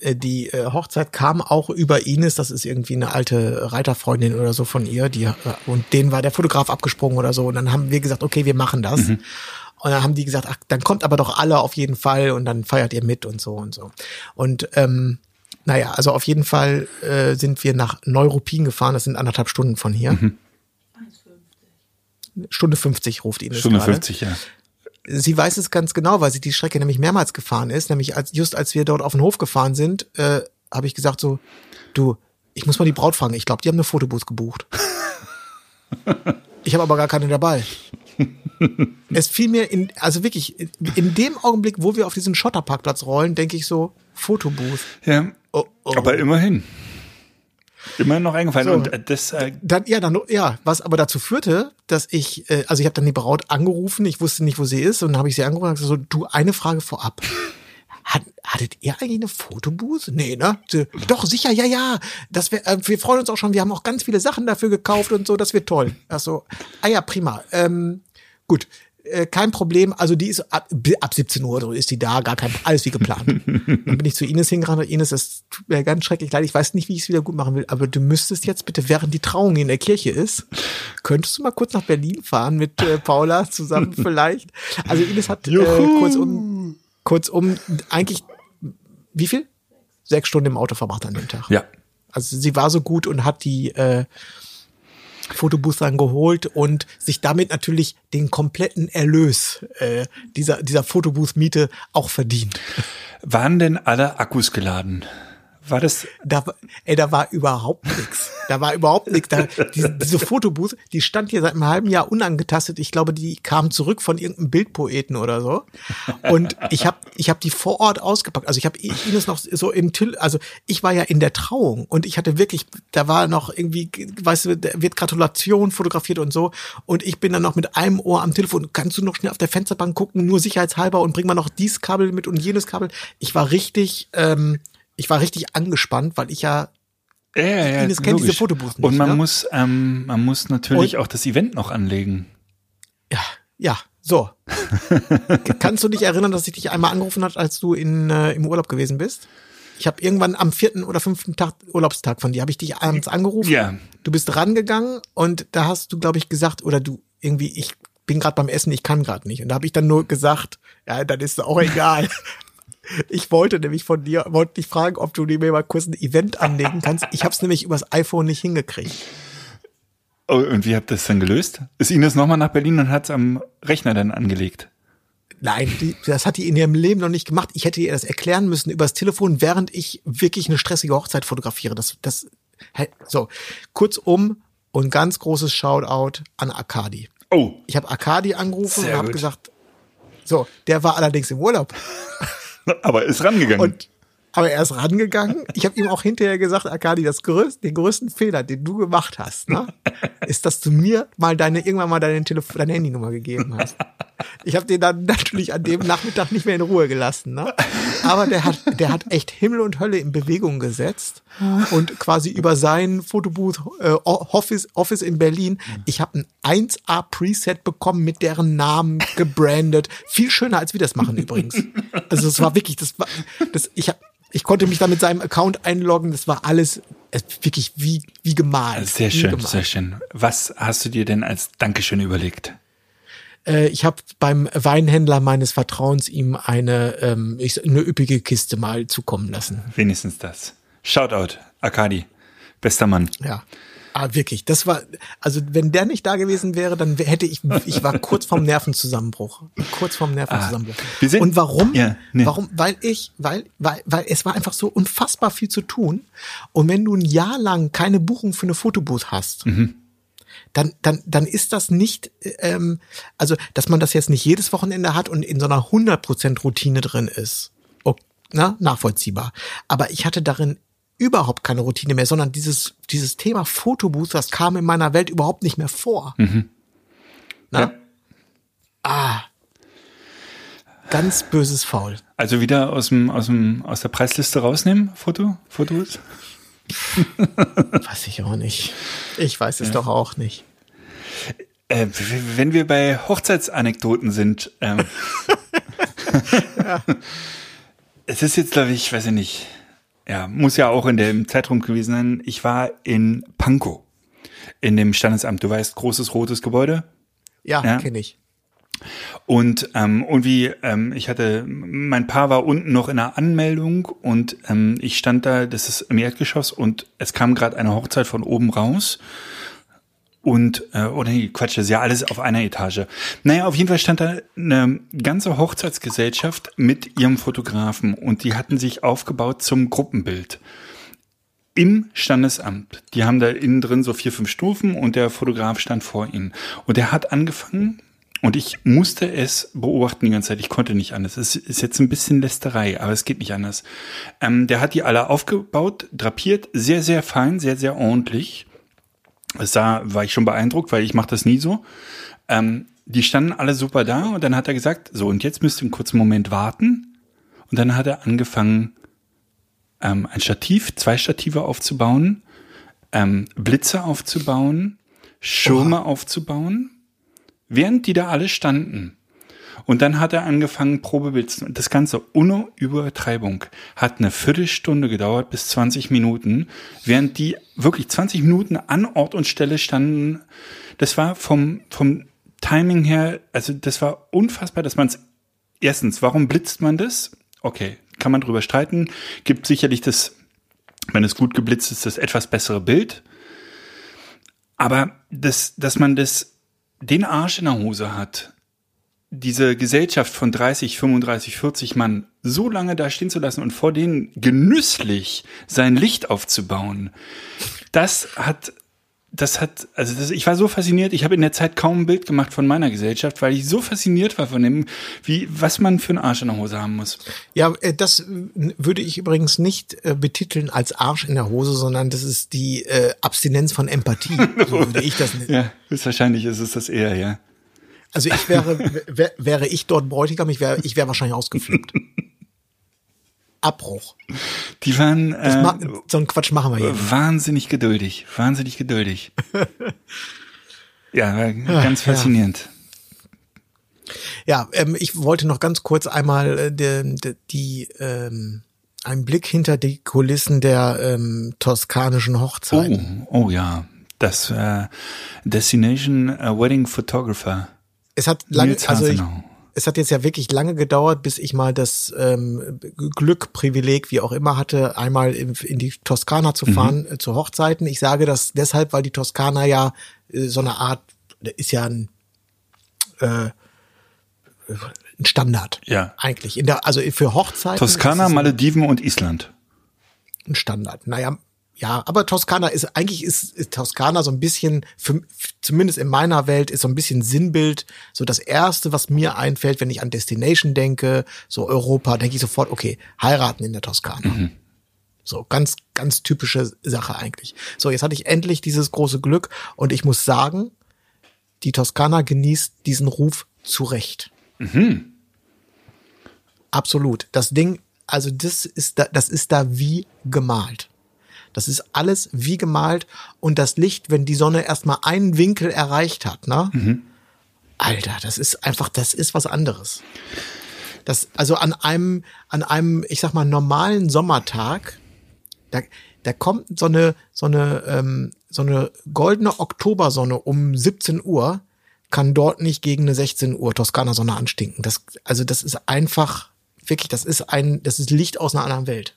Äh, Die äh, Hochzeit kam auch über Ines, das ist irgendwie eine alte Reiterfreundin oder so von ihr, die und denen war der Fotograf abgesprungen oder so. Und dann haben wir gesagt, okay, wir machen das. Und dann haben die gesagt, ach, dann kommt aber doch alle auf jeden Fall und dann feiert ihr mit und so und so. Und ähm, naja, also auf jeden Fall äh, sind wir nach Neuruppin gefahren, das sind anderthalb Stunden von hier. Stunde 50 ruft Ines Stunde gerade. 50, ja. Sie weiß es ganz genau, weil sie die Strecke nämlich mehrmals gefahren ist. Nämlich als just als wir dort auf den Hof gefahren sind, äh, habe ich gesagt so, du, ich muss mal die Braut fragen. Ich glaube, die haben eine Fotobooth gebucht. ich habe aber gar keine dabei. es fiel mir in, also wirklich, in, in dem Augenblick, wo wir auf diesen Schotterparkplatz rollen, denke ich so, Fotobooth. ja. Oh, oh. Aber immerhin. Immerhin noch eingefallen. So. Und äh, das, äh, Dann, ja, dann, ja, was aber dazu führte, dass ich, äh, also ich habe dann die Braut angerufen, ich wusste nicht, wo sie ist, und dann habe ich sie angerufen und gesagt, so, du, eine Frage vorab. Hat, hattet ihr eigentlich eine Fotobooth? Nee, ne? Doch, sicher, ja, ja. Das wär, äh, wir freuen uns auch schon, wir haben auch ganz viele Sachen dafür gekauft und so, das wird toll. Ach so, ah ja, prima. Ähm, gut, äh, kein Problem. Also die ist ab, ab 17 Uhr so ist die da, gar kein, alles wie geplant. Dann bin ich zu Ines hingerannt. Ines, das tut mir ganz schrecklich leid. Ich weiß nicht, wie ich es wieder gut machen will, aber du müsstest jetzt bitte, während die Trauung in der Kirche ist, könntest du mal kurz nach Berlin fahren mit äh, Paula zusammen vielleicht. Also Ines hat äh, kurzum, kurzum eigentlich, wie viel? Sechs Stunden im Auto verbracht an dem Tag. ja. Also sie war so gut und hat die äh, Fotobooth dann geholt und sich damit natürlich den kompletten Erlös äh, dieser, dieser Fotobooth-Miete auch verdient. Waren denn alle Akkus geladen? War das, Da, ey, da war überhaupt nichts. Da war überhaupt nichts. Diese, diese Fotobooth, die stand hier seit einem halben Jahr unangetastet. Ich glaube, die kam zurück von irgendeinem Bildpoeten oder so. Und ich habe ich hab die vor Ort ausgepackt. Also ich habe Ines noch so im Till, also ich war ja in der Trauung und ich hatte wirklich, da war noch irgendwie, weißt du, da wird Gratulation fotografiert und so. Und ich bin dann noch mit einem Ohr am Telefon. Kannst du noch schnell auf der Fensterbank gucken, nur sicherheitshalber und bring mal noch dies Kabel mit und jenes Kabel. Ich war richtig, ähm, ich war richtig angespannt, weil ich ja ja, ja, ja, Ines kennt diese. Fotobooth nicht, Und man ne? muss, ähm, man muss natürlich Und- auch das Event noch anlegen. Ja, ja, so. Kannst du dich erinnern, dass ich dich einmal angerufen hat, als du in, äh, im Urlaub gewesen bist? Ich habe irgendwann am vierten oder fünften Tag Urlaubstag von dir, habe ich dich abends angerufen. Ja. Du bist rangegangen und da hast du, glaube ich, gesagt, oder du irgendwie, ich bin gerade beim Essen, ich kann gerade nicht. Und da habe ich dann nur gesagt, ja, dann ist auch egal. Ich wollte nämlich von dir, wollte dich fragen, ob du mir mal kurz ein Event anlegen kannst. Ich habe es nämlich übers iPhone nicht hingekriegt. Oh, und wie habt ihr das dann gelöst? Ist Ines nochmal nach Berlin und hat es am Rechner dann angelegt? Nein, die, das hat die in ihrem Leben noch nicht gemacht. Ich hätte ihr das erklären müssen übers Telefon, während ich wirklich eine stressige Hochzeit fotografiere. Das, das, so. Kurzum und ganz großes Shoutout an Akadi. Oh, Ich habe Akadi angerufen Sehr und habe gesagt, so, der war allerdings im Urlaub. aber ist rangegangen. Und aber er ist rangegangen. Ich habe ihm auch hinterher gesagt, Akadi, das größte, den größten Fehler, den du gemacht hast, ne, ist, dass du mir mal deine irgendwann mal deine Telefon, deine Handynummer gegeben hast. Ich habe den dann natürlich an dem Nachmittag nicht mehr in Ruhe gelassen, ne? Aber der hat, der hat echt Himmel und Hölle in Bewegung gesetzt und quasi über sein Fotobooth äh, Office, Office in Berlin. Ich habe ein 1A Preset bekommen mit deren Namen gebrandet. Viel schöner als wir das machen übrigens. Also es war wirklich, das war, das ich habe ich konnte mich da mit seinem Account einloggen. Das war alles äh, wirklich wie, wie gemalt. sehr schön, gemalt. sehr schön. Was hast du dir denn als Dankeschön überlegt? Äh, ich habe beim Weinhändler meines Vertrauens ihm eine, ähm, ich, eine üppige Kiste mal zukommen lassen. Wenigstens das. Shoutout, Akadi. Bester Mann. Ja. Ah, wirklich. Das war, also wenn der nicht da gewesen wäre, dann hätte ich, ich war kurz vorm Nervenzusammenbruch. Kurz vorm Nervenzusammenbruch. Ah, wir sind- Und warum? Ja, nee. Warum? Weil ich, weil, weil, weil es war einfach so unfassbar viel zu tun. Und wenn du ein Jahr lang keine Buchung für eine Fotobooth hast, Mhm. Dann, dann, dann ist das nicht, ähm, also, dass man das jetzt nicht jedes Wochenende hat und in so einer 100% Routine drin ist. Oh, na, nachvollziehbar. Aber ich hatte darin überhaupt keine Routine mehr, sondern dieses, dieses Thema Fotobooth, das kam in meiner Welt überhaupt nicht mehr vor. Mhm. Na? Ja. Ah. Ganz böses Faul. Also wieder aus dem, aus dem, aus der Preisliste rausnehmen, Foto, Fotos? Weiß ich auch nicht. Ich weiß es doch auch nicht. Äh, wenn wir bei Hochzeitsanekdoten sind, ähm, es ist jetzt, glaube ich, weiß ich nicht, ja, muss ja auch in dem Zeitraum gewesen sein. Ich war in Pankow, in dem Standesamt. Du weißt, großes rotes Gebäude. Ja, Ja. kenne ich. Und ähm, irgendwie, ähm, ich hatte, mein Paar war unten noch in der Anmeldung und ähm, ich stand da, das ist im Erdgeschoss und es kam gerade eine Hochzeit von oben raus. Und, äh, oder nee, Quatsch, das ist ja alles auf einer Etage. Naja, auf jeden Fall stand da eine ganze Hochzeitsgesellschaft mit ihrem Fotografen und die hatten sich aufgebaut zum Gruppenbild im Standesamt. Die haben da innen drin so vier, fünf Stufen und der Fotograf stand vor ihnen. Und er hat angefangen und ich musste es beobachten die ganze Zeit. Ich konnte nicht anders. Es ist jetzt ein bisschen Lästerei, aber es geht nicht anders. Ähm, der hat die alle aufgebaut, drapiert, sehr, sehr fein, sehr, sehr ordentlich. Es sah, war ich schon beeindruckt, weil ich mache das nie so. Ähm, die standen alle super da und dann hat er gesagt, so und jetzt müsst ihr einen kurzen Moment warten. Und dann hat er angefangen, ähm, ein Stativ, zwei Stative aufzubauen, ähm, Blitze aufzubauen, Schirme aufzubauen, während die da alle standen. Und dann hat er angefangen, Probebild zu Das Ganze ohne Übertreibung hat eine Viertelstunde gedauert bis 20 Minuten, während die wirklich 20 Minuten an Ort und Stelle standen. Das war vom, vom Timing her, also das war unfassbar, dass man es erstens, warum blitzt man das? Okay, kann man drüber streiten. Gibt sicherlich das, wenn es gut geblitzt ist, das etwas bessere Bild. Aber das, dass man das, den Arsch in der Hose hat, diese Gesellschaft von 30, 35, 40 Mann so lange da stehen zu lassen und vor denen genüsslich sein Licht aufzubauen, das hat, das hat, also das, ich war so fasziniert, ich habe in der Zeit kaum ein Bild gemacht von meiner Gesellschaft, weil ich so fasziniert war von dem, wie, was man für einen Arsch in der Hose haben muss. Ja, äh, das äh, würde ich übrigens nicht äh, betiteln als Arsch in der Hose, sondern das ist die äh, Abstinenz von Empathie. So würde ich das nennen. Ja, höchstwahrscheinlich ist es das eher, ja. Also ich wäre, wär, wäre ich dort Bräutigam, ich wäre, ich wäre wahrscheinlich ausgeflippt. Abbruch. Die waren äh, so einen Quatsch machen wir hier. wahnsinnig geduldig, wahnsinnig geduldig. ja, war ganz ja. faszinierend. Ja, ähm, ich wollte noch ganz kurz einmal äh, die, die, die ähm, einen Blick hinter die Kulissen der ähm, toskanischen Hochzeit. Oh, oh ja, das äh, Destination äh, Wedding Photographer. Es hat lange, also ich. Es hat jetzt ja wirklich lange gedauert, bis ich mal das ähm, Glück, Privileg, wie auch immer hatte, einmal in, in die Toskana zu fahren äh, zu Hochzeiten. Ich sage das deshalb, weil die Toskana ja äh, so eine Art, ist ja ein, äh, ein Standard. Ja. Eigentlich. In der, also für Hochzeiten. Toskana, Malediven und Island. ein Standard. Naja, ja, aber Toskana ist, eigentlich ist, ist Toskana so ein bisschen, für, zumindest in meiner Welt, ist so ein bisschen Sinnbild. So das erste, was mir einfällt, wenn ich an Destination denke, so Europa, denke ich sofort, okay, heiraten in der Toskana. So ganz, ganz typische Sache eigentlich. So, jetzt hatte ich endlich dieses große Glück und ich muss sagen, die Toskana genießt diesen Ruf zu Recht. Absolut. Das Ding, also das ist da, das ist da wie gemalt. Das ist alles wie gemalt und das Licht, wenn die Sonne erstmal einen Winkel erreicht hat, ne? Alter, das ist einfach, das ist was anderes. Das, also an einem, an einem, ich sag mal, normalen Sommertag, da, da kommt so eine, so eine, ähm, so eine goldene Oktobersonne um 17 Uhr, kann dort nicht gegen eine 16 Uhr Toskana Sonne anstinken. Das, also das ist einfach, wirklich, das ist ein, das ist Licht aus einer anderen Welt.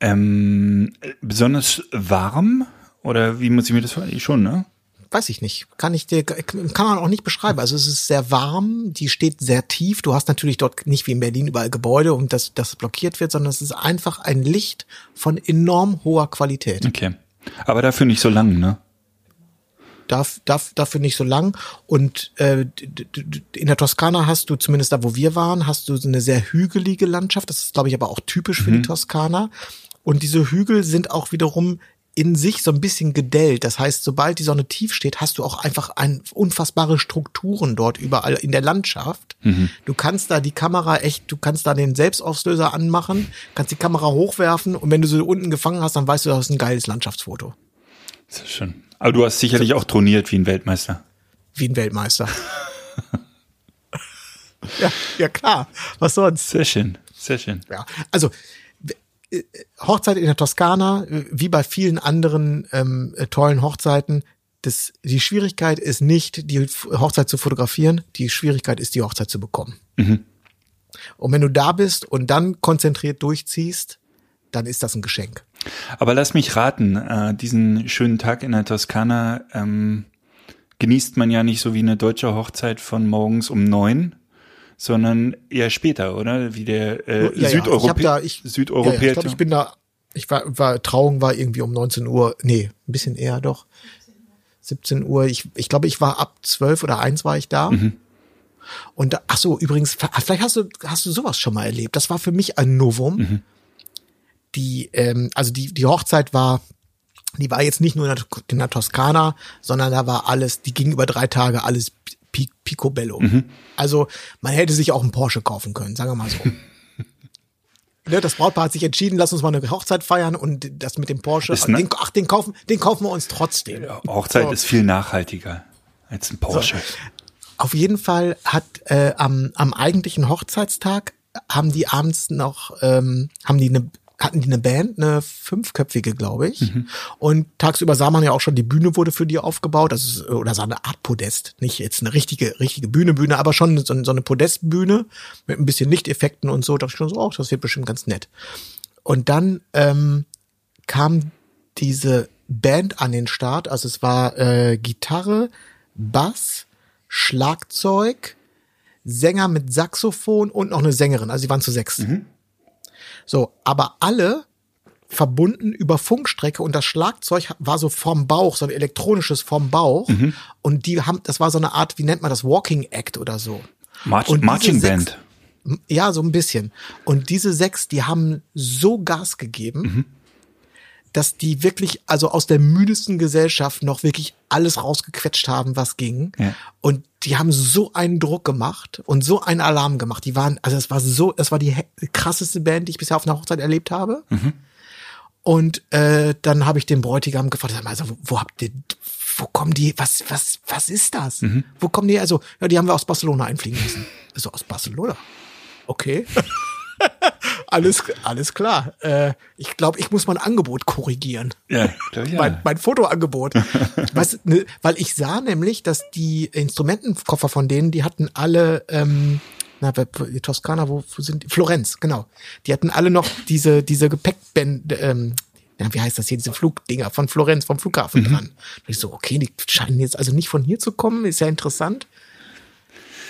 Ähm, besonders warm? Oder wie muss ich mir das vorstellen? Schon, ne? weiß ich nicht, kann ich dir, kann man auch nicht beschreiben. Also es ist sehr warm, die steht sehr tief. Du hast natürlich dort nicht wie in Berlin überall Gebäude und das, das blockiert wird, sondern es ist einfach ein Licht von enorm hoher Qualität. Okay. Aber dafür nicht so lang, ne? Darf, darf, dafür nicht so lang. Und äh, in der Toskana hast du, zumindest da, wo wir waren, hast du so eine sehr hügelige Landschaft. Das ist, glaube ich, aber auch typisch für die Toskana. Und diese Hügel sind auch wiederum in sich so ein bisschen gedellt. Das heißt, sobald die Sonne tief steht, hast du auch einfach ein, unfassbare Strukturen dort überall in der Landschaft. Du kannst da die Kamera echt, du kannst da den Selbstauslöser anmachen, kannst die Kamera hochwerfen und wenn du sie unten gefangen hast, dann weißt du, das ist ein geiles Landschaftsfoto. Sehr schön. Aber du hast sicherlich auch trainiert wie ein Weltmeister. Wie ein Weltmeister. ja, ja klar. Was sonst? Sehr schön. Sehr schön. Ja, also Hochzeit in der Toskana, wie bei vielen anderen ähm, äh, tollen Hochzeiten, das, die Schwierigkeit ist nicht, die Hochzeit zu fotografieren, die Schwierigkeit ist, die Hochzeit zu bekommen. Und wenn du da bist und dann konzentriert durchziehst, dann ist das ein Geschenk. Aber lass mich raten, äh, diesen schönen Tag in der Toskana ähm, genießt man ja nicht so wie eine deutsche Hochzeit von morgens um neun, sondern eher später, oder? Wie der äh, Ja, ja, ich Südeuropä da, ich, Südeuropäer. Ja, ich glaube, ich bin da, ich war, war, Trauung war irgendwie um 19 Uhr, nee, ein bisschen eher doch. 17 Uhr, ich, ich glaube, ich war ab 12 oder 1 war ich da. Und da, ach so, übrigens, vielleicht hast du, hast du sowas schon mal erlebt. Das war für mich ein Novum. Die, ähm, also die, die Hochzeit war, die war jetzt nicht nur in der, in der Toskana, sondern da war alles, die ging über drei Tage alles pi- picobello. Also man hätte sich auch einen Porsche kaufen können, sagen wir mal so. Ne, das Brautpaar hat sich entschieden, lass uns mal eine Hochzeit feiern und das mit dem Porsche, ne- den, ach, den kaufen, den kaufen wir uns trotzdem. Hochzeit So. ist viel nachhaltiger als ein Porsche. Auf jeden Fall hat äh, am, am eigentlichen Hochzeitstag haben die abends noch, ähm, haben die eine hatten die eine Band, eine fünfköpfige, glaube ich. Und tagsüber sah man ja auch schon, die Bühne wurde für die aufgebaut. Das ist, oder so eine Art Podest. Nicht jetzt eine richtige, richtige Bühne, Bühne, aber schon so, so eine Podestbühne mit ein bisschen Lichteffekten und so. Da dachte ich schon so, oh, das wird bestimmt ganz nett. Und dann ähm, kam diese Band an den Start. Also es war äh, Gitarre, Bass, Schlagzeug, Sänger mit Saxophon und noch eine Sängerin. Also sie waren zu sechs. So, aber alle verbunden über Funkstrecke und das Schlagzeug war so vom Bauch, so ein elektronisches vom Bauch. Und die haben, das war so eine Art, wie nennt man das, Walking Act oder so. March Marching sechs- Band. Ja, so ein bisschen. Und diese sechs, die haben so Gas gegeben, dass die wirklich, also aus der müdesten Gesellschaft noch wirklich alles rausgequetscht haben, was ging. Ja. Und die haben so einen Druck gemacht und so einen Alarm gemacht. Die waren, also es war so, es war die krasseste Band, die ich bisher auf einer Hochzeit erlebt habe. Und äh, dann habe ich den Bräutigam gefragt, sag mal, also, wo, wo habt ihr, wo kommen die, was, was, was ist das? Wo kommen die? Also, ja, die haben wir aus Barcelona einfliegen müssen. So, aus Barcelona? Okay. alles, alles klar. Äh, ich glaube, ich muss mein Angebot korrigieren. Ja, glaub ja. Mein, mein Fotoangebot. Was, ne, weil ich sah nämlich, dass die Instrumentenkoffer von denen, die hatten alle, ähm, na, die Toskana, wo, wo sind die? Florenz, genau. Die hatten alle noch diese, diese Gepäckbände, ähm, ja, wie heißt das hier, diese Flugdinger von Florenz, vom Flughafen dran. Und ich so, okay, die scheinen jetzt also nicht von hier zu kommen, ist ja interessant.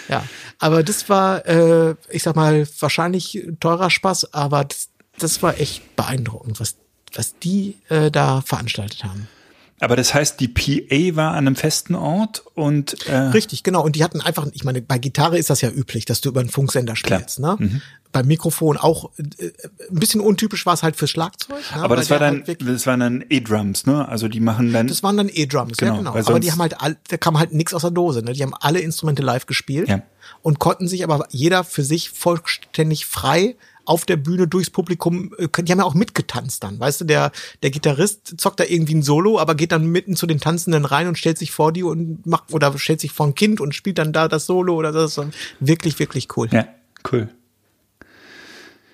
Ja, aber das war, äh, ich sag mal, wahrscheinlich teurer Spaß, aber das, das war echt beeindruckend, was, was die äh, da veranstaltet haben. Aber das heißt, die PA war an einem festen Ort und äh, Richtig, genau. Und die hatten einfach, ich meine, bei Gitarre ist das ja üblich, dass du über einen Funksender Klar. spielst. Ne? Beim Mikrofon auch äh, ein bisschen untypisch war es halt fürs Schlagzeug. Ne? aber Weil das war dann, halt das waren dann E-Drums, ne? Also die machen dann. das waren dann E-Drums, Genau, ja genau. weil Aber die haben halt, all, da kam halt nichts aus der Dose. Ne? Die haben alle Instrumente live gespielt Ja. und konnten sich aber jeder für sich vollständig frei auf der Bühne durchs Publikum, äh, die haben ja auch mitgetanzt dann, weißt du, der, der Gitarrist zockt da irgendwie ein Solo, aber geht dann mitten zu den Tanzenden rein und stellt sich vor die und macht, oder stellt sich vor ein Kind und spielt dann da das Solo oder das ist wirklich, wirklich cool. Ja, cool.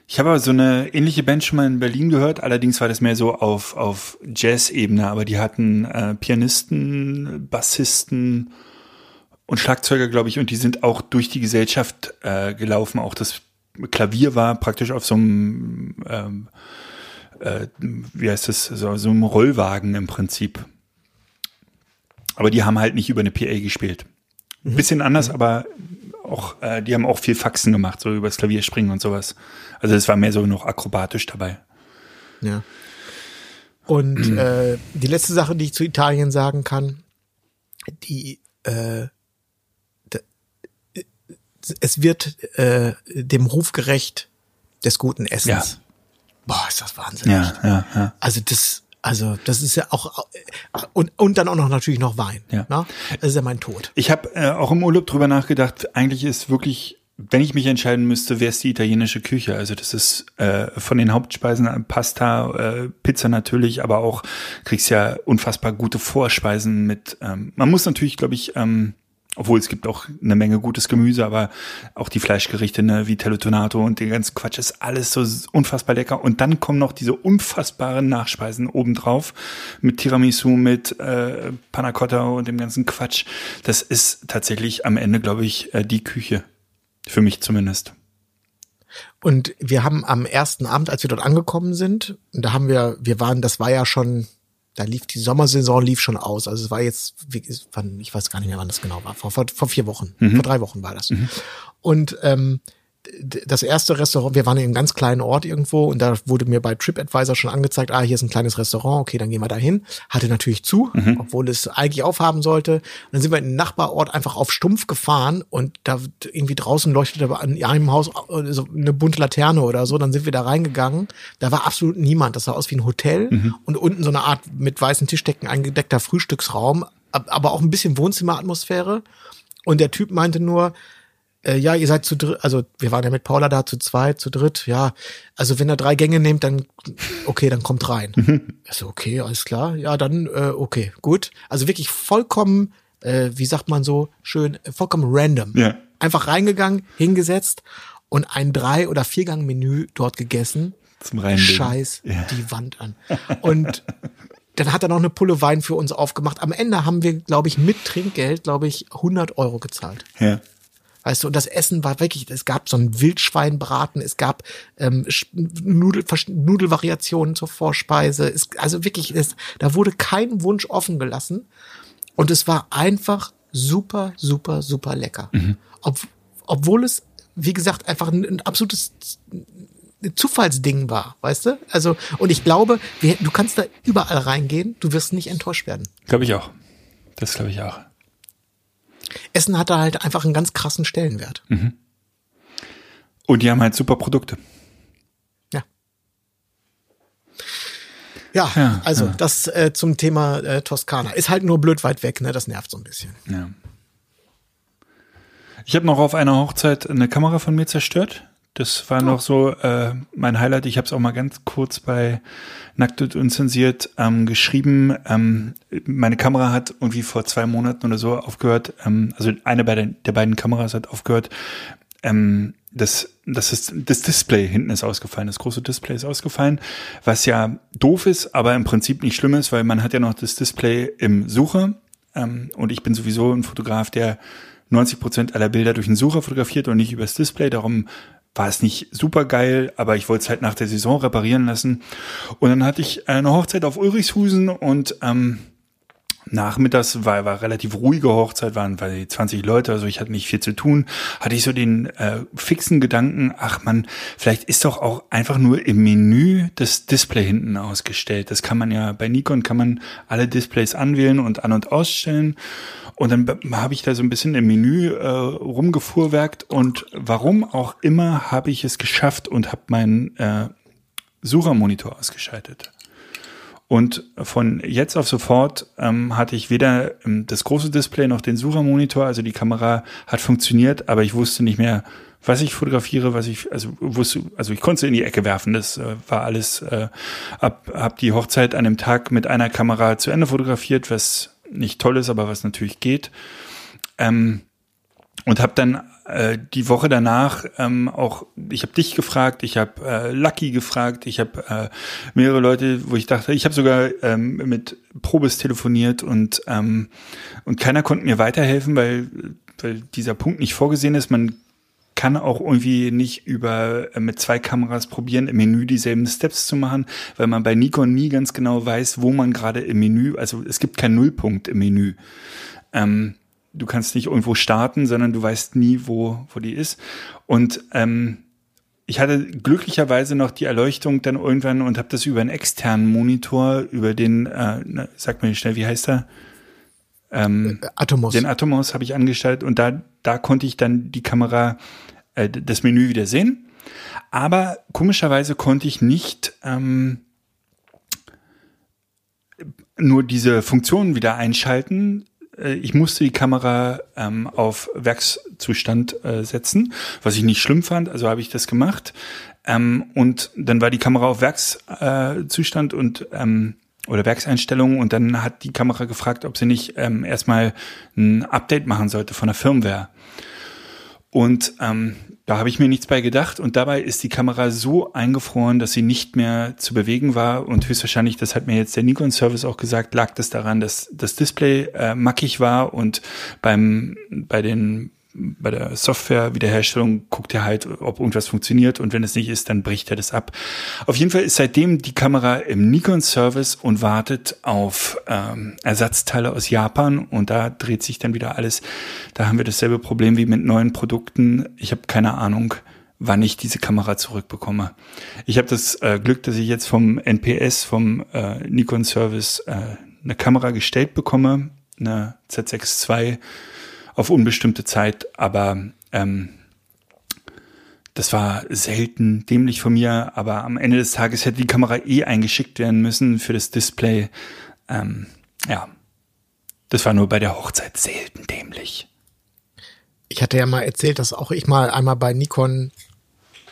Ich habe aber so eine ähnliche Band schon mal in Berlin gehört, allerdings war das mehr so auf, auf Jazz-Ebene, aber die hatten äh, Pianisten, Bassisten und Schlagzeuger, glaube ich, und die sind auch durch die Gesellschaft äh, gelaufen. Auch das Klavier war praktisch auf so einem, ähm, äh, wie heißt das, so, so einem Rollwagen im Prinzip. Aber die haben halt nicht über eine PA gespielt. Ein bisschen anders, aber auch, äh, die haben auch viel Faxen gemacht, so übers Klavier springen und sowas. Also es war mehr so noch akrobatisch dabei. Ja. Und äh, die letzte Sache, die ich zu Italien sagen kann, die äh, es wird äh, dem Ruf gerecht des guten Essens. boah, ist das wahnsinnig. Ja, ja, ja. Also das, also das ist ja auch und und dann auch noch natürlich noch Wein. Ja. Ne? Das ist ja mein Tod. Ich habe äh, auch im Urlaub drüber nachgedacht, eigentlich ist wirklich, wenn ich mich entscheiden müsste, wäre es die italienische Küche. Also das ist äh, von den Hauptspeisen äh, Pasta, äh, Pizza natürlich, aber auch kriegst ja unfassbar gute Vorspeisen mit. Ähm, man muss natürlich, glaube ich, ähm, obwohl es gibt auch eine Menge gutes Gemüse, aber auch die Fleischgerichte, ne, wie Tonato und den ganzen Quatsch ist alles so unfassbar lecker. Und dann kommen noch diese unfassbaren Nachspeisen obendrauf mit Tiramisu, mit äh, Panna Cotta und dem ganzen Quatsch. Das ist tatsächlich am Ende, glaube ich, äh, die Küche. Für mich zumindest. Und wir haben am ersten Abend, als wir dort angekommen sind, da haben wir, wir waren, das war ja schon, da lief die Sommersaison lief schon aus. Also es war jetzt, ich weiß gar nicht mehr, wann das genau war. Vor, vor, vor vier Wochen, vor drei Wochen war das. Und ähm, das erste Restaurant, wir waren in einem ganz kleinen Ort irgendwo und da wurde mir bei TripAdvisor schon angezeigt, ah, hier ist ein kleines Restaurant, okay, dann gehen wir da hin. Hatte natürlich zu, obwohl es eigentlich aufhaben sollte. Und dann sind wir in den Nachbarort einfach auf Stumpf gefahren und da irgendwie draußen leuchtete aber an einem Haus äh, so eine bunte Laterne oder so. Dann sind wir da reingegangen. Da war absolut niemand. Das sah aus wie ein Hotel und unten so eine Art mit weißen Tischdecken eingedeckter Frühstücksraum, ab- aber auch ein bisschen Wohnzimmeratmosphäre. Und der Typ meinte nur, äh, ja, ihr seid zu dritt, also wir waren ja mit Paula da zu zweit, zu dritt, ja, also wenn ihr drei Gänge nehmt, dann okay, dann kommt rein. Ich so, okay, alles klar, ja, dann äh, okay, gut. Also wirklich vollkommen, äh, wie sagt man so schön, vollkommen random. Ja. Einfach reingegangen, hingesetzt und ein Drei- oder Viergang-Menü dort gegessen. Zum Reinlegen. Scheiß Ja. die Wand an. Und dann hat er noch eine Pulle Wein für uns aufgemacht. Am Ende haben wir, glaube ich, mit Trinkgeld, glaube ich, 100 Euro gezahlt. Ja. Weißt du, und das Essen war wirklich, es gab so ein Wildschweinbraten, es gab ähm, Nudel, Nudelvariationen zur Vorspeise. Es, also wirklich, es, da wurde kein Wunsch offen gelassen. Und es war einfach super, super, super lecker. Ob, obwohl es, wie gesagt, einfach ein, ein absolutes Zufallsding war, weißt du? Also, und ich glaube, wir, du kannst da überall reingehen, du wirst nicht enttäuscht werden. Glaube ich auch. Das glaube ich auch. Essen hatte halt einfach einen ganz krassen Stellenwert. Und die haben halt super Produkte. Ja. Ja, Ja, also ja. das äh, zum Thema äh, Toskana. Ist halt nur blöd weit weg, ne? Das nervt so ein bisschen. Ja. Ich habe noch auf einer Hochzeit eine Kamera von mir zerstört. Das war noch so äh, mein Highlight. Ich habe es auch mal ganz kurz bei Nackt und Unzensiert ähm, geschrieben. Ähm, meine Kamera hat irgendwie vor zwei Monaten oder so aufgehört. Ähm, also eine der beiden Kameras hat aufgehört. Ähm, das, das ist das Display hinten ist ausgefallen, das große Display ist ausgefallen, was ja doof ist, aber im Prinzip nicht schlimm ist, weil man hat ja noch das Display im Sucher ähm, und ich bin sowieso ein Fotograf, der 90 Prozent aller Bilder durch den Sucher fotografiert und nicht übers Display. Darum war es nicht super geil, aber ich wollte es halt nach der Saison reparieren lassen. Und dann hatte ich eine Hochzeit auf Ulrichshusen und ähm, nachmittags war, war relativ ruhige Hochzeit, waren weil 20 Leute, also ich hatte nicht viel zu tun, hatte ich so den äh, fixen Gedanken, ach man, vielleicht ist doch auch einfach nur im Menü das Display hinten ausgestellt. Das kann man ja bei Nikon kann man alle Displays anwählen und an und ausstellen. Und dann be- habe ich da so ein bisschen im Menü äh, rumgefuhrwerkt und warum auch immer habe ich es geschafft und habe meinen äh, Suchermonitor ausgeschaltet. Und von jetzt auf sofort ähm, hatte ich weder ähm, das große Display noch den Suchermonitor. Also die Kamera hat funktioniert, aber ich wusste nicht mehr, was ich fotografiere, was ich, also wusste, also ich konnte sie in die Ecke werfen. Das äh, war alles, äh, ab, hab die Hochzeit an dem Tag mit einer Kamera zu Ende fotografiert, was nicht toll ist, aber was natürlich geht. Ähm, und habe dann äh, die Woche danach ähm, auch, ich habe dich gefragt, ich habe äh, Lucky gefragt, ich habe äh, mehrere Leute, wo ich dachte, ich habe sogar ähm, mit Probes telefoniert und ähm, und keiner konnte mir weiterhelfen, weil weil dieser Punkt nicht vorgesehen ist. Man kann auch irgendwie nicht über äh, mit zwei Kameras probieren, im Menü dieselben Steps zu machen, weil man bei Nikon nie ganz genau weiß, wo man gerade im Menü, also es gibt keinen Nullpunkt im Menü. Ähm, du kannst nicht irgendwo starten, sondern du weißt nie, wo, wo die ist. Und ähm, ich hatte glücklicherweise noch die Erleuchtung dann irgendwann und habe das über einen externen Monitor, über den, äh, na, sag mir schnell, wie heißt er? Ähm, Atomos. den Atomos habe ich angestellt und da, da konnte ich dann die Kamera, äh, das Menü wieder sehen. Aber komischerweise konnte ich nicht ähm, nur diese Funktionen wieder einschalten. Äh, Ich musste die Kamera ähm, auf Werkszustand äh, setzen, was ich nicht schlimm fand, also habe ich das gemacht. Ähm, und dann war die Kamera auf Werkszustand äh, und ähm, oder Werkseinstellungen und dann hat die Kamera gefragt, ob sie nicht ähm, erstmal ein Update machen sollte von der Firmware. Und ähm, da habe ich mir nichts bei gedacht und dabei ist die Kamera so eingefroren, dass sie nicht mehr zu bewegen war und höchstwahrscheinlich, das hat mir jetzt der Nikon-Service auch gesagt, lag das daran, dass das Display äh, mackig war und beim bei den bei der Software-Wiederherstellung guckt er halt, ob irgendwas funktioniert und wenn es nicht ist, dann bricht er das ab. Auf jeden Fall ist seitdem die Kamera im Nikon-Service und wartet auf ähm, Ersatzteile aus Japan und da dreht sich dann wieder alles. Da haben wir dasselbe Problem wie mit neuen Produkten. Ich habe keine Ahnung, wann ich diese Kamera zurückbekomme. Ich habe das äh, Glück, dass ich jetzt vom NPS, vom äh, Nikon-Service, äh, eine Kamera gestellt bekomme, eine Z6 II auf unbestimmte Zeit, aber ähm, das war selten dämlich von mir, aber am Ende des Tages hätte die Kamera eh eingeschickt werden müssen für das Display. Ähm, ja, das war nur bei der Hochzeit selten dämlich. Ich hatte ja mal erzählt, dass auch ich mal einmal bei Nikon,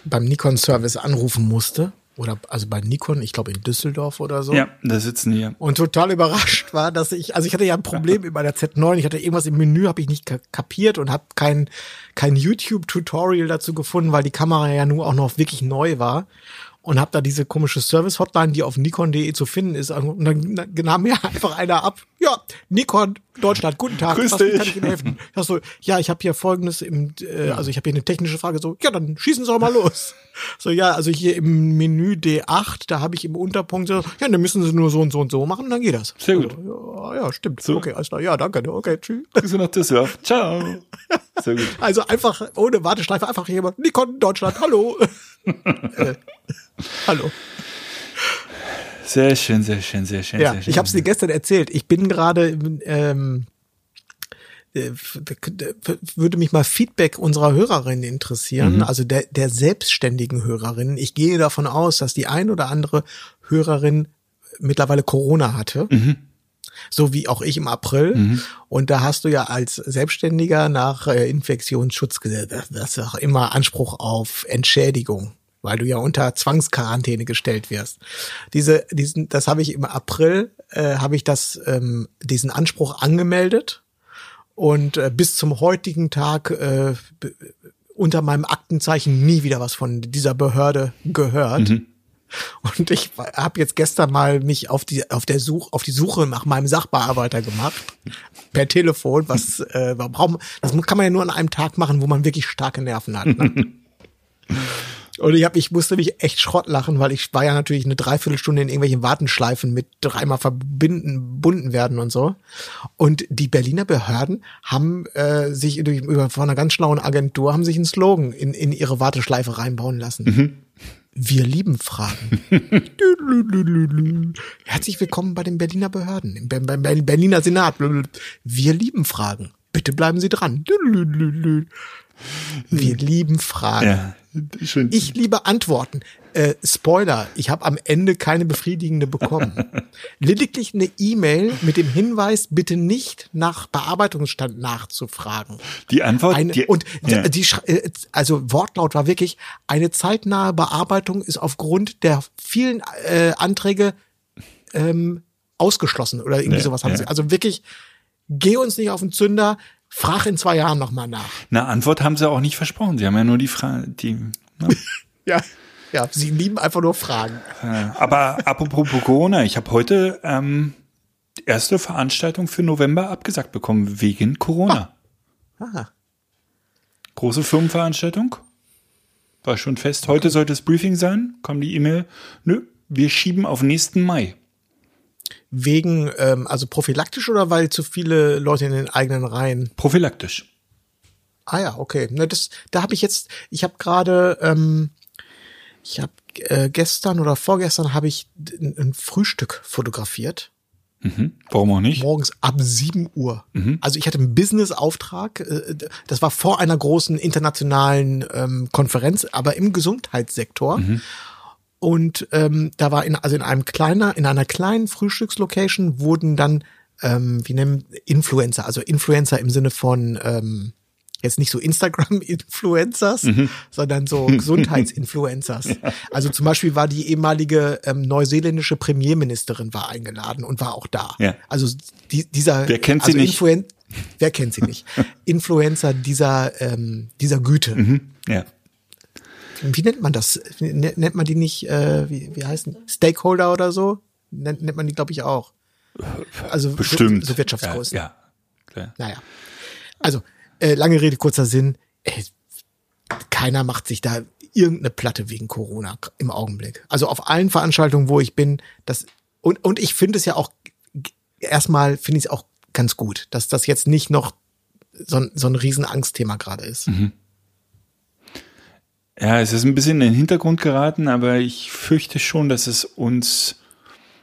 beim Nikon-Service anrufen musste. Oder also bei Nikon, ich glaube in Düsseldorf oder so. Ja, da sitzen die. Und total überrascht war, dass ich, also ich hatte ja ein Problem mit meiner Z9, ich hatte irgendwas im Menü, habe ich nicht ka- kapiert und habe kein, kein YouTube-Tutorial dazu gefunden, weil die Kamera ja nur auch noch wirklich neu war. Und habe da diese komische Service-Hotline, die auf nikon.de zu finden ist. Und dann nahm mir einfach einer ab. Ja, Nikon Deutschland, guten Tag. Grüß was wie kann dich. ich Ihnen helfen? Ich so, ja, ich habe hier folgendes im, äh, also ich habe hier eine technische Frage. So, ja, dann schießen Sie doch mal los. So, ja, also hier im Menü D8, da habe ich im Unterpunkt so, ja, dann müssen Sie nur so und so und so machen, dann geht das. Sehr gut. Ja, ja, stimmt. So. Okay, alles klar. Ja, danke. Okay, tschüss. Grüße nach Düsseldorf. Ciao. Sehr gut. Also einfach ohne Warteschleife, einfach jemand, Nikon Deutschland, hallo. äh, hallo. Sehr schön, sehr schön, sehr schön. Ja, sehr schön. ich habe es dir gestern erzählt. Ich bin gerade, ähm, äh, würde mich mal Feedback unserer Hörerinnen interessieren, also der, der selbstständigen Hörerinnen. Ich gehe davon aus, dass die ein oder andere Hörerin mittlerweile Corona hatte. So wie auch ich im April. Und da hast du ja als Selbstständiger nach äh, Infektionsschutzgesetz, das das ist auch immer Anspruch auf Entschädigung, weil du ja unter Zwangsquarantäne gestellt wirst. Diese, diesen, das habe ich im April, äh, habe ich das, ähm, diesen Anspruch angemeldet und äh, bis zum heutigen Tag äh, unter meinem Aktenzeichen nie wieder was von dieser Behörde gehört. Und ich habe jetzt gestern mal mich auf die auf der Such auf die Suche nach meinem Sachbearbeiter gemacht per Telefon. Was äh, warum? Das kann man ja nur an einem Tag machen, wo man wirklich starke Nerven hat. Ne? Und ich hab, ich musste mich echt Schrott lachen, weil ich war ja natürlich eine Dreiviertelstunde in irgendwelchen Wartenschleifen mit dreimal verbinden, bunden werden und so. Und die Berliner Behörden haben äh, sich durch, über, von einer ganz schlauen Agentur haben sich einen Slogan in, in ihre Warteschleife reinbauen lassen. Wir lieben Fragen. Herzlich willkommen bei den Berliner Behörden, im Be- Be- Be- Berliner Senat. Wir lieben Fragen. Bitte bleiben Sie dran. Wir lieben Fragen. Ja, schön. Ich liebe Antworten. Äh, Spoiler, ich habe am Ende keine befriedigende bekommen. Lediglich eine E-Mail mit dem Hinweis, bitte nicht nach Bearbeitungsstand nachzufragen. die Antwort. Eine, die, und die, ja. die, äh, also Wortlaut war wirklich, eine zeitnahe Bearbeitung ist aufgrund der vielen äh, Anträge ähm, ausgeschlossen oder irgendwie Ja, sowas haben ja. sie. Also wirklich, geh uns nicht auf den Zünder, frag in zwei Jahren nochmal nach. Eine Antwort haben sie auch nicht versprochen. Sie haben ja nur die Frage, die. Ne? Ja. Ja, sie lieben einfach nur Fragen. Äh, Aber apropos Corona, ich habe heute ähm, die erste Veranstaltung für November abgesagt bekommen wegen Corona. Ah. Große Firmenveranstaltung. War schon fest. Heute sollte das Briefing sein. Kam die E-Mail. Nö, wir schieben auf nächsten Mai. Wegen, ähm, also prophylaktisch oder weil zu viele Leute in den eigenen Reihen? Prophylaktisch. Ah ja, okay. Ne, das, da habe ich jetzt, ich habe gerade, ähm, ich habe äh, gestern oder vorgestern habe ich ein, Frühstück fotografiert. Mhm. Warum auch nicht? Morgens ab 7 Uhr. Also ich hatte einen Business-Auftrag. äh, Das war vor einer großen internationalen ähm, Konferenz, aber im Gesundheitssektor. Und ähm, da war in, also in einem kleiner, in einer kleinen Frühstückslocation wurden dann, ähm, wie nennen Influencer, also Influencer im Sinne von ähm, jetzt nicht so Instagram-Influencers, sondern so Gesundheitsinfluencers. Also zum Beispiel war die ehemalige ähm, neuseeländische Premierministerin war eingeladen und war auch da. Ja. Also die, dieser Wer kennt sie also nicht? Influen Wer kennt sie nicht? Influencer dieser ähm, dieser Güte. Mhm. Ja. Wie nennt man das? Nennt nennt man die nicht, äh, wie, wie heißen Stakeholder oder so? Nennt, nennt man die, glaube ich, auch. Also so- Bestimmt. So Wirtschaftsgrößen. Ja, ja. Klar. Naja. Also, äh, lange Rede, kurzer Sinn. Äh, keiner macht sich da irgendeine Platte wegen Corona im Augenblick. Also auf allen Veranstaltungen, wo ich bin, das und, und ich finde es ja auch erstmal finde ich es auch ganz gut, dass das jetzt nicht noch so ein, so ein riesen Angstthema gerade ist. Ja, es ist ein bisschen in den Hintergrund geraten, aber ich fürchte schon, dass es uns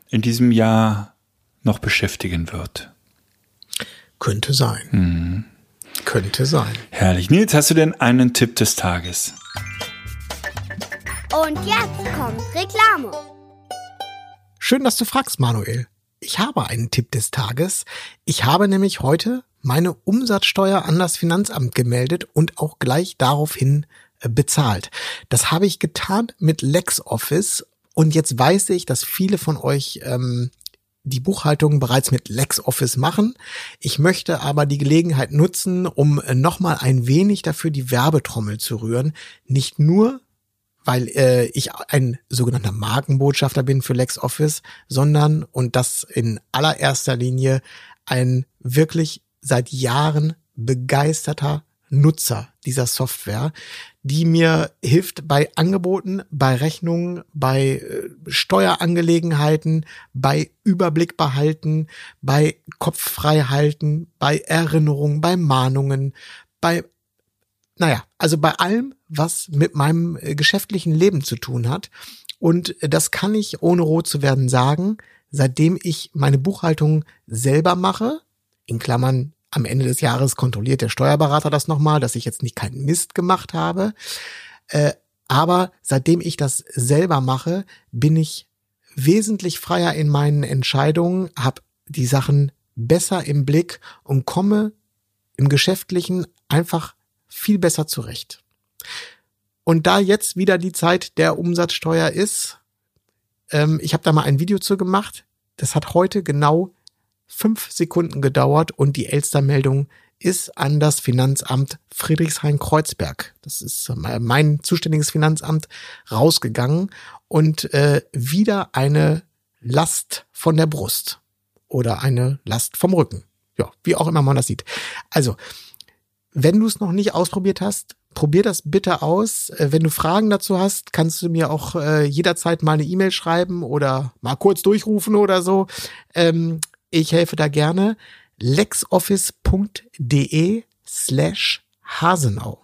in diesem Jahr noch beschäftigen wird. Könnte sein. Könnte sein. Herrlich. Nils, hast du denn einen Tipp des Tages? Und jetzt kommt Reklame. Schön, dass du fragst, Manuel. Ich habe einen Tipp des Tages. Ich habe nämlich heute meine Umsatzsteuer an das Finanzamt gemeldet und auch gleich daraufhin bezahlt. Das habe ich getan mit LexOffice und jetzt weiß ich, dass viele von euch ähm, die Buchhaltung bereits mit LexOffice machen. Ich möchte aber die Gelegenheit nutzen, um äh, nochmal ein wenig dafür die Werbetrommel zu rühren. Nicht nur, weil äh, ich ein sogenannter Markenbotschafter bin für LexOffice, sondern, und das in allererster Linie, ein wirklich seit Jahren begeisterter Nutzer dieser Software, die mir hilft bei Angeboten, bei Rechnungen, bei äh, Steuerangelegenheiten, bei Überblick behalten, bei Kopf halten, bei Erinnerungen, bei Mahnungen, bei naja, also bei allem, was mit meinem äh, geschäftlichen Leben zu tun hat. Und das kann ich ohne rot zu werden sagen, seitdem ich meine Buchhaltung selber mache, in Klammern am Ende des Jahres kontrolliert der Steuerberater das nochmal, dass ich jetzt nicht keinen Mist gemacht habe. Äh, aber seitdem ich das selber mache, bin ich wesentlich freier in meinen Entscheidungen, habe die Sachen besser im Blick und komme im Geschäftlichen einfach viel besser zurecht. Und da jetzt wieder die Zeit der Umsatzsteuer ist, ähm, ich habe da mal ein Video zu gemacht. Das hat heute genau fünf Sekunden gedauert und die Elstermeldung ist an das Finanzamt Friedrichshain-Kreuzberg. Das ist mein zuständiges Finanzamt rausgegangen und äh, wieder eine Last von der Brust oder eine Last vom Rücken. Ja, wie auch immer man das sieht. Also, wenn du es noch nicht ausprobiert hast, probier das bitte aus. Äh, Wenn du Fragen dazu hast, kannst du mir auch äh, jederzeit mal eine E-Mail schreiben oder mal kurz durchrufen oder so. Ähm, ich helfe da gerne. lexoffice.de slash Hasenau.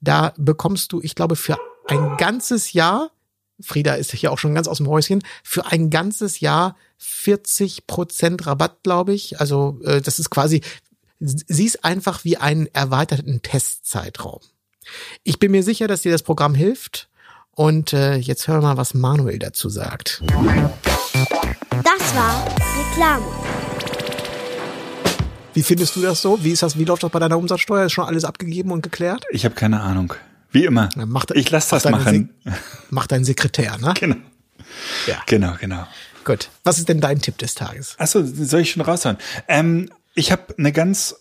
Da bekommst du, ich glaube, für ein ganzes Jahr, Frieda ist hier auch schon ganz aus dem Häuschen, für ein ganzes Jahr 40 Prozent Rabatt, glaube ich. Also äh, das ist quasi, sieh's einfach wie einen erweiterten Testzeitraum. Ich bin mir sicher, dass dir das Programm hilft. Und äh, jetzt hören wir mal, was Manuel dazu sagt. Das war Reklame. Wie findest du das so? Wie ist das? Wie läuft das bei deiner Umsatzsteuer? Ist schon alles abgegeben und geklärt? Ich habe keine Ahnung. Wie immer. Ja, mach- ich lasse das machen. Se- Mach dein Sekretär, ne? Genau. Ja. Genau, genau. Gut. Was ist denn dein Tipp des Tages? Achso, soll ich schon raushauen? Ähm, ich habe eine ganz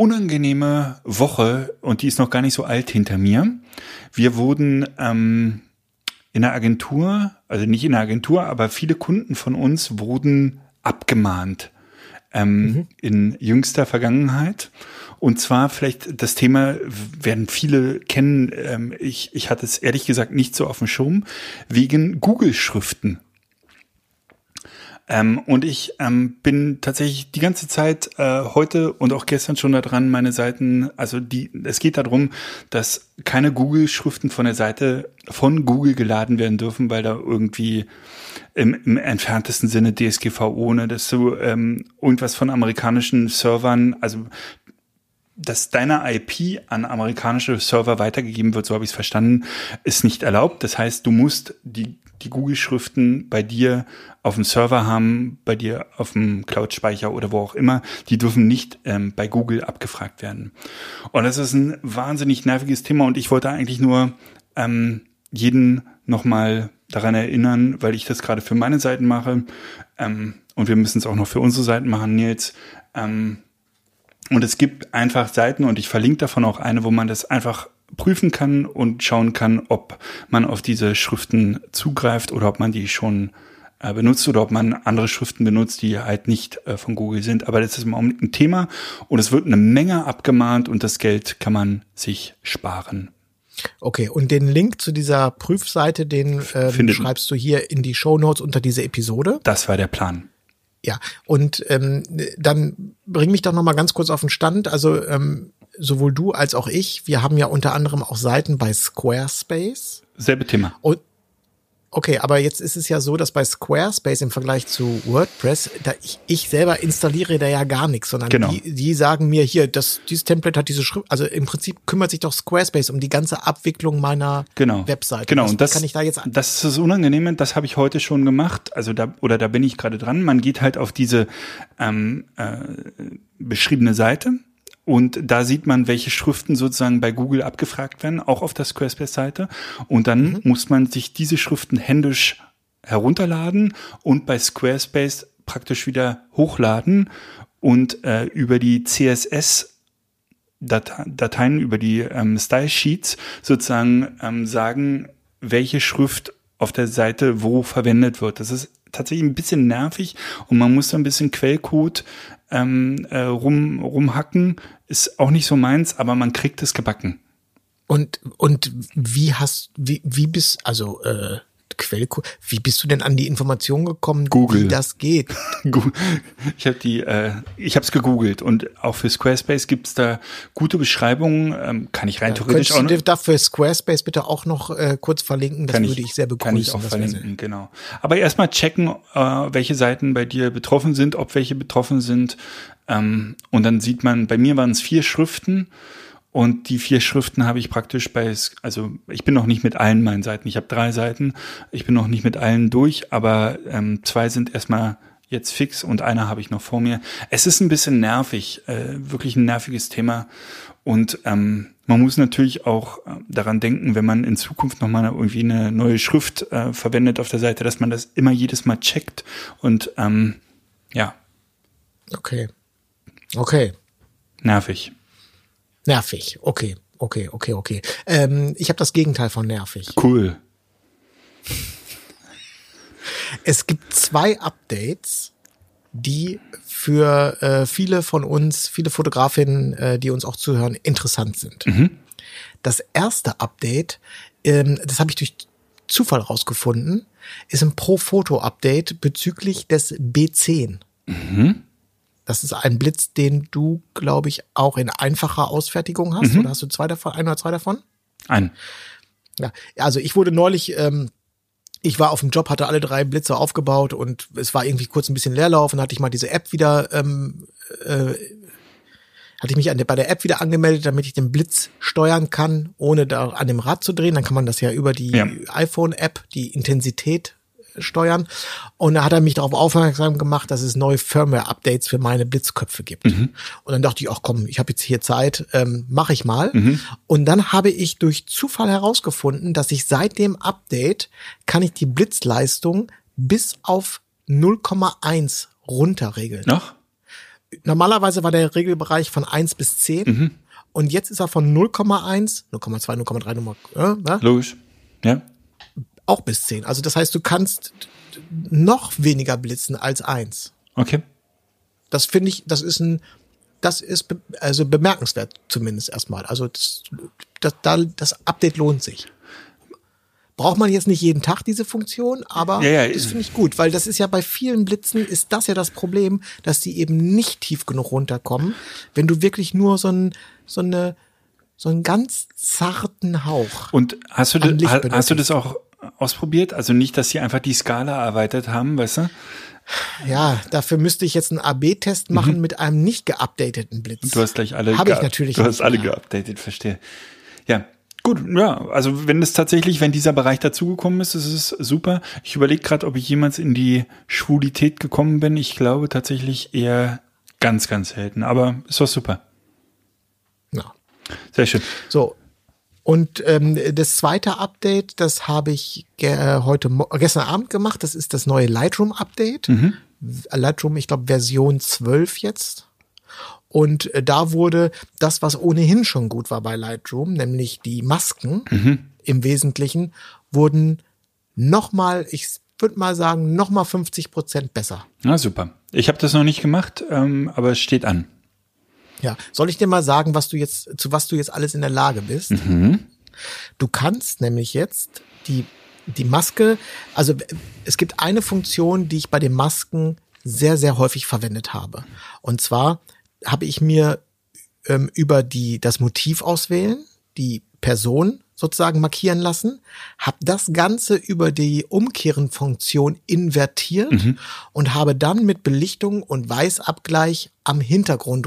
unangenehme Woche und die ist noch gar nicht so alt hinter mir. Wir wurden ähm, in der Agentur, also nicht in der Agentur, aber viele Kunden von uns wurden abgemahnt ähm, in jüngster Vergangenheit. Und zwar vielleicht das Thema werden viele kennen. Ähm, ich, ich hatte es ehrlich gesagt nicht so auf dem Schirm wegen Google-Schriften. Ähm, und ich ähm, bin tatsächlich die ganze Zeit äh, heute und auch gestern schon daran, meine Seiten, also die, es geht darum, dass keine Google-Schriften von der Seite von Google geladen werden dürfen, weil da irgendwie im, im entferntesten Sinne DSGVO, ne, dass du ähm, irgendwas von amerikanischen Servern, also dass deine IP an amerikanische Server weitergegeben wird, so habe ich es verstanden, ist nicht erlaubt. Das heißt, du musst die, die Google-Schriften bei dir auf dem Server haben, bei dir auf dem Cloud-Speicher oder wo auch immer. Die dürfen nicht ähm, bei Google abgefragt werden. Und das ist ein wahnsinnig nerviges Thema und ich wollte eigentlich nur ähm, jeden nochmal daran erinnern, weil ich das gerade für meine Seiten mache ähm, und wir müssen es auch noch für unsere Seiten machen, Nils. Ähm, und es gibt einfach Seiten und ich verlinke davon auch eine, wo man das einfach prüfen kann und schauen kann, ob man auf diese Schriften zugreift oder ob man die schon äh, benutzt oder ob man andere Schriften benutzt, die halt nicht äh, von Google sind. Aber das ist im Augenblick ein Thema und es wird eine Menge abgemahnt und das Geld kann man sich sparen. Okay, und den Link zu dieser Prüfseite, den ähm, schreibst du hier in die Show Notes unter diese Episode. Das war der Plan. Ja, und ähm, dann bring mich doch noch mal ganz kurz auf den Stand. Also ähm, sowohl du als auch ich, wir haben ja unter anderem auch Seiten bei Squarespace. Selbe Thema. Und Okay, aber jetzt ist es ja so, dass bei Squarespace im Vergleich zu WordPress, da ich, ich selber installiere da ja gar nichts, sondern Genau. die, die sagen mir hier, das, dieses Template hat diese Schrift, also im Prinzip kümmert sich doch Squarespace um die ganze Abwicklung meiner Genau. Webseite. Genau, Was und das kann ich da jetzt an? Das ist das Unangenehme, das habe ich heute schon gemacht. Also da, oder da bin ich gerade dran. Man geht halt auf diese ähm, äh, beschriebene Seite und da sieht man, welche Schriften sozusagen bei Google abgefragt werden, auch auf der Squarespace-Seite. Und dann muss man sich diese Schriften händisch herunterladen und bei Squarespace praktisch wieder hochladen und äh, über die CSS Date- Dateien über die ähm, Style Sheets sozusagen ähm, sagen, welche Schrift auf der Seite wo verwendet wird. Das ist tatsächlich ein bisschen nervig und man muss da ein bisschen Quellcode ähm, äh, rum, rumhacken. Ist auch nicht so meins, aber man kriegt es gebacken. Und, und wie hast, wie, wie bist, also, äh, Quellcode, wie bist du denn an die Information gekommen, Google. wie das geht? Ich habe die, äh, ich habe es gegoogelt und auch für Squarespace gibt's da gute Beschreibungen. Ähm, kann ich rein theoretisch Könntest auch du noch. dafür Squarespace bitte auch noch äh, kurz verlinken? Das würde ich sehr begrüßen. Kann ich auch verlinken, genau. Aber erstmal checken, äh, welche Seiten bei dir betroffen sind, ob welche betroffen sind. Ähm, und dann sieht man, bei mir waren es vier Schriften. Und die vier Schriften habe ich praktisch bei, also ich bin noch nicht mit allen meinen Seiten. Ich habe drei Seiten. Ich bin noch nicht mit allen durch, aber ähm, zwei sind erstmal jetzt fix und eine habe ich noch vor mir. Es ist ein bisschen nervig, äh, wirklich ein nerviges Thema. Und ähm, man muss natürlich auch äh, daran denken, wenn man in Zukunft nochmal irgendwie eine neue Schrift äh, verwendet auf der Seite, dass man das immer jedes Mal checkt. Und ähm, ja, Okay. Okay. nervig. Nervig. Okay. Okay, okay, okay. Ähm, ich habe das Gegenteil von nervig. Cool. Es gibt zwei Updates, die für äh, viele von uns, viele Fotografinnen, äh, die uns auch zuhören, interessant sind. Das erste Update, ähm, das habe ich durch Zufall rausgefunden, ist ein Pro-Foto-Update bezüglich des B10. Das ist ein Blitz, den du, glaube ich, auch in einfacher Ausfertigung hast. Oder hast du zwei davon, ein oder zwei davon? Ein. Ja, also ich wurde neulich, ähm, ich war auf dem Job, hatte alle drei Blitze aufgebaut und es war irgendwie kurz ein bisschen Leerlauf und hatte ich mal diese App wieder, ähm, äh, hatte ich mich an der, bei der App wieder angemeldet, damit ich den Blitz steuern kann, ohne da an dem Rad zu drehen. Dann kann man das ja über die Ja. iPhone-App, die Intensität steuern. Und da hat er mich darauf aufmerksam gemacht, dass es neue Firmware-Updates für meine Blitzköpfe gibt. Und dann dachte ich, ach komm, ich habe jetzt hier Zeit, ähm, mache ich mal. Und dann habe ich durch Zufall herausgefunden, dass ich seit dem Update kann ich die Blitzleistung bis auf 0,1 runterregeln. Noch? Normalerweise war der Regelbereich von 1 bis 10 und jetzt ist er von 0,1, 0,2, 0,3, Nummer, äh, ne? Logisch. Ja. Auch bis 10. Also das heißt, du kannst noch weniger blitzen als 1. Okay. Das finde ich, das ist ein, das ist be also bemerkenswert zumindest erstmal. Also das, das, da- das Update lohnt sich. Braucht man jetzt nicht jeden Tag diese Funktion, aber Ja, ja, das finde ich gut, weil das ist ja bei vielen Blitzen ist das ja das Problem, dass die eben nicht tief genug runterkommen, wenn du wirklich nur so ein, so eine, so einen ganz zarten Hauch. Und hast du, das, hast du das auch ausprobiert? Also nicht, dass sie einfach die Skala erweitert haben, weißt du? Ja, dafür müsste ich jetzt einen AB-Test machen mit einem nicht geupdateten Blitz. Du hast gleich alle. Habe ich natürlich Du hast alle mehr. geupdatet, verstehe. Ja. Gut, ja, also wenn es tatsächlich, wenn dieser Bereich dazugekommen ist, ist es super. Ich überlege gerade, ob ich jemals in die Schwulität gekommen bin. Ich glaube tatsächlich eher ganz, ganz selten. Aber ist doch super. Ja. Sehr schön. So. Und ähm, das zweite Update, das habe ich ge heute Mo gestern Abend gemacht. Das ist das neue Lightroom Update. Lightroom, ich glaube Version 12 jetzt. Und äh, da wurde das, was ohnehin schon gut war bei Lightroom, nämlich die Masken im Wesentlichen, wurden nochmal, ich würde mal sagen, nochmal 50 Prozent besser. Na super. Ich habe das noch nicht gemacht, ähm, aber es steht an. Ja, soll ich dir mal sagen, was du jetzt, zu was du jetzt alles in der Lage bist? Du kannst nämlich jetzt die, die Maske, also es gibt eine Funktion, die ich bei den Masken sehr, sehr häufig verwendet habe. Und zwar habe ich mir ähm, über die, das Motiv auswählen, die Person sozusagen markieren lassen, habe das Ganze über die Umkehren-Funktion invertiert und habe dann mit Belichtung und Weißabgleich am Hintergrund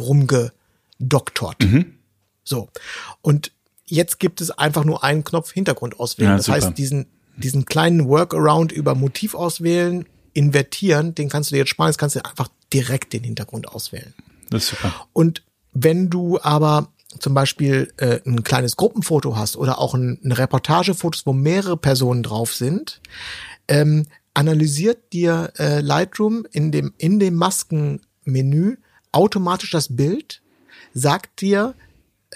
rumgedoktort. So. Und jetzt gibt es einfach nur einen Knopf Hintergrund auswählen. Ja, das super. heißt, diesen, diesen kleinen Workaround über Motiv auswählen, invertieren, den kannst du dir jetzt sparen, jetzt kannst du einfach direkt den Hintergrund auswählen. Das ist super. Und wenn du aber zum Beispiel äh, ein kleines Gruppenfoto hast oder auch ein, ein Reportagefotos, wo mehrere Personen drauf sind, ähm, analysiert dir äh, Lightroom in dem, in dem Maskenmenü automatisch das Bild, sagt dir,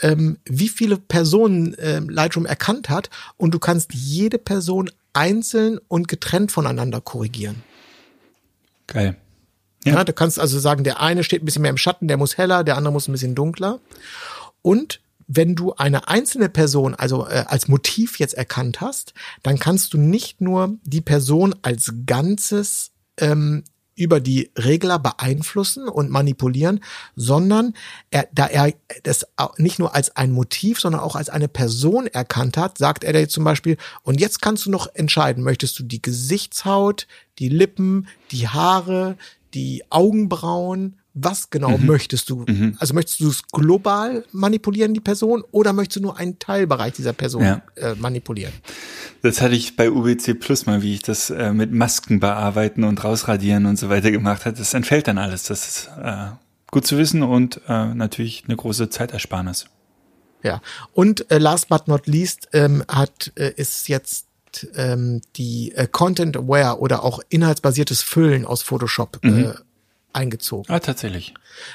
ähm, wie viele Personen ähm, Lightroom erkannt hat und du kannst jede Person einzeln und getrennt voneinander korrigieren. Geil. Ja. Ja. du kannst also sagen, der eine steht ein bisschen mehr im Schatten, der muss heller, der andere muss ein bisschen dunkler. Und wenn du eine einzelne Person, also äh, als Motiv jetzt erkannt hast, dann kannst du nicht nur die Person als Ganzes ähm, über die Regler beeinflussen und manipulieren, sondern er, da er das nicht nur als ein Motiv, sondern auch als eine Person erkannt hat, sagt er dir zum Beispiel, und jetzt kannst du noch entscheiden, möchtest du die Gesichtshaut, die Lippen, die Haare, die Augenbrauen, was genau möchtest du? Also möchtest du es global manipulieren, die Person, oder möchtest du nur einen Teilbereich dieser Person Ja. äh, manipulieren? Das hatte ich bei UBC Plus mal, wie ich das äh, mit Masken bearbeiten und rausradieren und so weiter gemacht hat. Das entfällt dann alles. Das ist äh, gut zu wissen und äh, natürlich eine große Zeitersparnis. Ja. Und äh, last but not least ähm, hat äh, ist jetzt ähm, die Content Aware oder auch inhaltsbasiertes Füllen aus Photoshop äh, eingezogen. Ah, tatsächlich.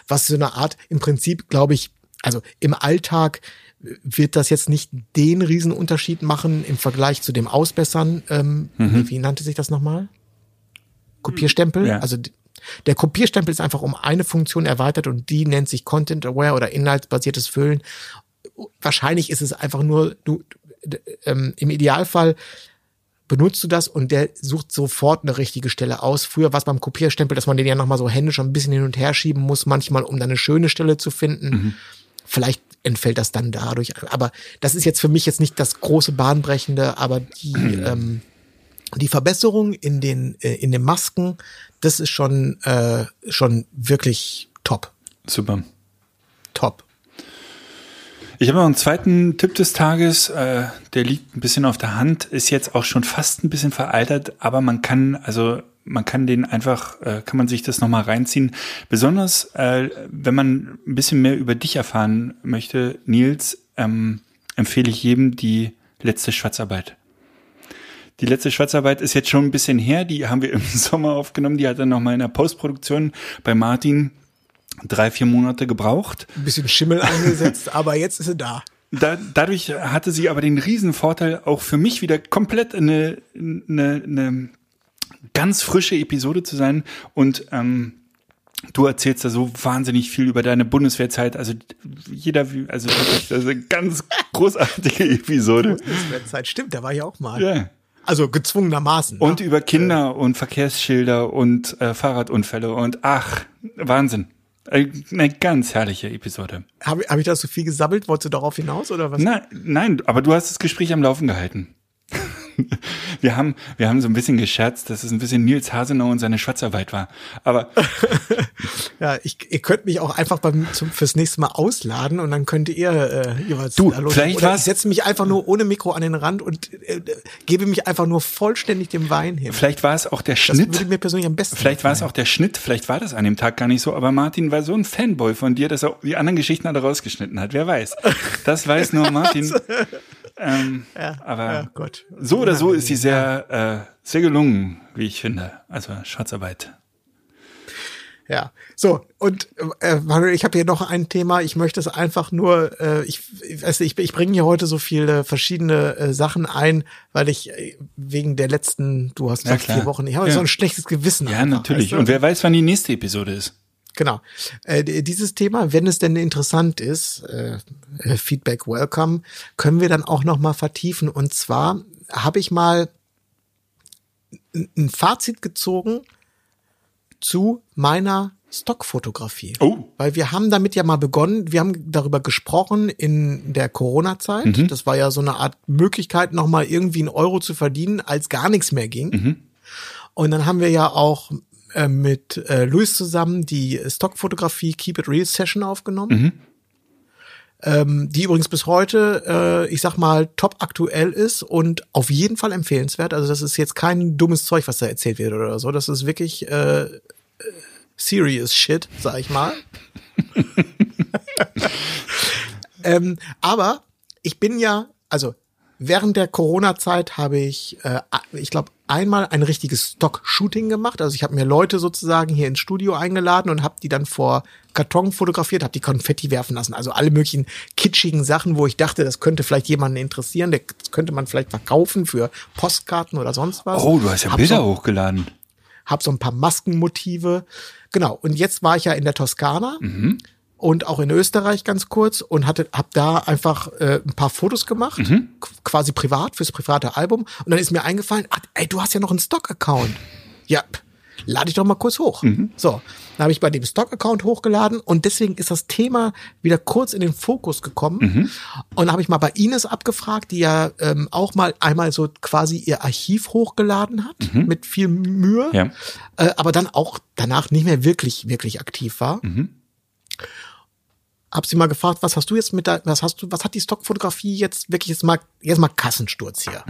Was so eine Art, im Prinzip, glaube ich, also im Alltag wird das jetzt nicht den Riesenunterschied machen im Vergleich zu dem Ausbessern. Ähm, wie, wie nannte sich das nochmal? Kopierstempel? Ja. Also der Kopierstempel ist einfach um eine Funktion erweitert und die nennt sich Content Aware oder inhaltsbasiertes Füllen. Wahrscheinlich ist es einfach nur, du, ähm, im Idealfall benutzt du das und der sucht sofort eine richtige Stelle aus. Früher war es beim Kopierstempel, dass man den ja nochmal so händisch ein bisschen hin und her schieben muss, manchmal, um dann eine schöne Stelle zu finden. Vielleicht entfällt das dann dadurch. Aber das ist jetzt für mich jetzt nicht das große Bahnbrechende, aber die, ähm, die Verbesserung in den, äh, in den Masken, das ist schon, äh, schon wirklich top. Super. Top. Ich habe noch einen zweiten Tipp des Tages, äh, der liegt ein bisschen auf der Hand, ist jetzt auch schon fast ein bisschen veraltert, aber man kann, also man kann den einfach, äh, kann man sich das nochmal reinziehen. Besonders, äh, wenn man ein bisschen mehr über dich erfahren möchte, Nils, ähm, empfehle ich jedem die letzte Schwarzarbeit. Die letzte Schwarzarbeit ist jetzt schon ein bisschen her, die haben wir im Sommer aufgenommen, die hat dann nochmal in der Postproduktion bei Martin drei, vier Monate gebraucht. Ein bisschen Schimmel eingesetzt, aber jetzt ist sie da. Da, dadurch hatte sie aber den riesen Vorteil, auch für mich wieder komplett eine, eine, eine ganz frische Episode zu sein. Und ähm, du erzählst da so wahnsinnig viel über deine Bundeswehrzeit. Also jeder, also wirklich, das ist eine ganz großartige Episode. Zeit stimmt, da war ich auch mal. Ja. Also gezwungenermaßen. Und ne? über Kinder und Verkehrsschilder und äh, Fahrradunfälle und ach, Wahnsinn. Eine ganz herrliche Episode. Habe hab ich da so viel gesammelt? Wolltest du darauf hinaus oder was? Nein, nein, aber du hast das Gespräch am Laufen gehalten. Wir haben, wir haben so ein bisschen gescherzt, dass es ein bisschen Nils Hasenau und seine Schwarzarbeit war. Aber Ja, ich, ihr könnt mich auch einfach beim, zum, fürs nächste Mal ausladen und dann könnt ihr äh, jeweils Du, da los. vielleicht Oder ich setze mich einfach nur ohne Mikro an den Rand und äh, gebe mich einfach nur vollständig dem Wein hin. vielleicht war es auch der Das Schnitt. würde mir persönlich am besten Vielleicht war es auch der Schnitt, vielleicht war das an dem Tag gar nicht so, aber Martin war so ein Fanboy von dir, dass er die anderen Geschichten alle rausgeschnitten hat. Wer weiß. Das weiß nur Martin. Ähm, aber Ja, Gott. so oder so ist sie sehr, äh, sehr gelungen, wie ich finde. Also Schwarzarbeit. Ja, so und äh, Manuel, ich habe hier noch ein Thema. Ich möchte es einfach nur, äh, ich, nicht, ich, ich bringe hier heute so viele verschiedene äh, Sachen ein, weil ich äh, wegen der letzten, du hast Ja, gesagt klar. vier Wochen, ich habe Ja. so ein schlechtes Gewissen. Ja, einfach, natürlich. weißt du? Und wer weiß, wann die nächste Episode ist. Genau. Äh, dieses Thema, wenn es denn interessant ist, äh, äh, Feedback welcome, können wir dann auch noch mal vertiefen. Und zwar habe ich mal ein Fazit gezogen zu meiner Stockfotografie. Oh. Weil wir haben damit ja mal begonnen, wir haben darüber gesprochen in der Corona-Zeit. Das war ja so eine Art Möglichkeit, noch mal irgendwie einen Euro zu verdienen, als gar nichts mehr ging. Und dann haben wir ja auch äh, mit äh, Luis zusammen die Stockfotografie Keep It Real Session aufgenommen. Ähm, die übrigens bis heute, äh, ich sag mal, top aktuell ist und auf jeden Fall empfehlenswert. Also das ist jetzt kein dummes Zeug, was da erzählt wird oder so. Das ist wirklich äh, äh, serious shit, sag ich mal. ähm, aber ich bin ja, also während der Corona-Zeit habe ich, äh, ich glaube, einmal ein richtiges Stock-Shooting gemacht. Also ich habe mir Leute sozusagen hier ins Studio eingeladen und habe die dann vor Karton fotografiert, habe die Konfetti werfen lassen. Also alle möglichen kitschigen Sachen, wo ich dachte, das könnte vielleicht jemanden interessieren. Der, das könnte man vielleicht verkaufen für Postkarten oder sonst was. Oh, du hast ja Hab Bilder so, hochgeladen. hab so ein paar Maskenmotive. Genau. Und jetzt war ich ja in der Toskana und auch in Österreich ganz kurz und hatte, hab da einfach äh, ein paar Fotos gemacht, qu- quasi privat fürs private Album. Und dann ist mir eingefallen, ach, ey, du hast ja noch einen Stock-Account. Ja, lade ich doch mal kurz hoch. So, dann habe ich bei dem Stock-Account hochgeladen und deswegen ist das Thema wieder kurz in den Fokus gekommen. Und habe ich mal bei Ines abgefragt, die ja ähm, auch mal einmal so quasi ihr Archiv hochgeladen hat mit viel Mühe, Ja. äh, aber dann auch danach nicht mehr wirklich wirklich aktiv war. Hab sie mal gefragt, was hast du jetzt mit der, was hast du, was hat die Stockfotografie jetzt wirklich jetzt mal jetzt mal Kassensturz hier?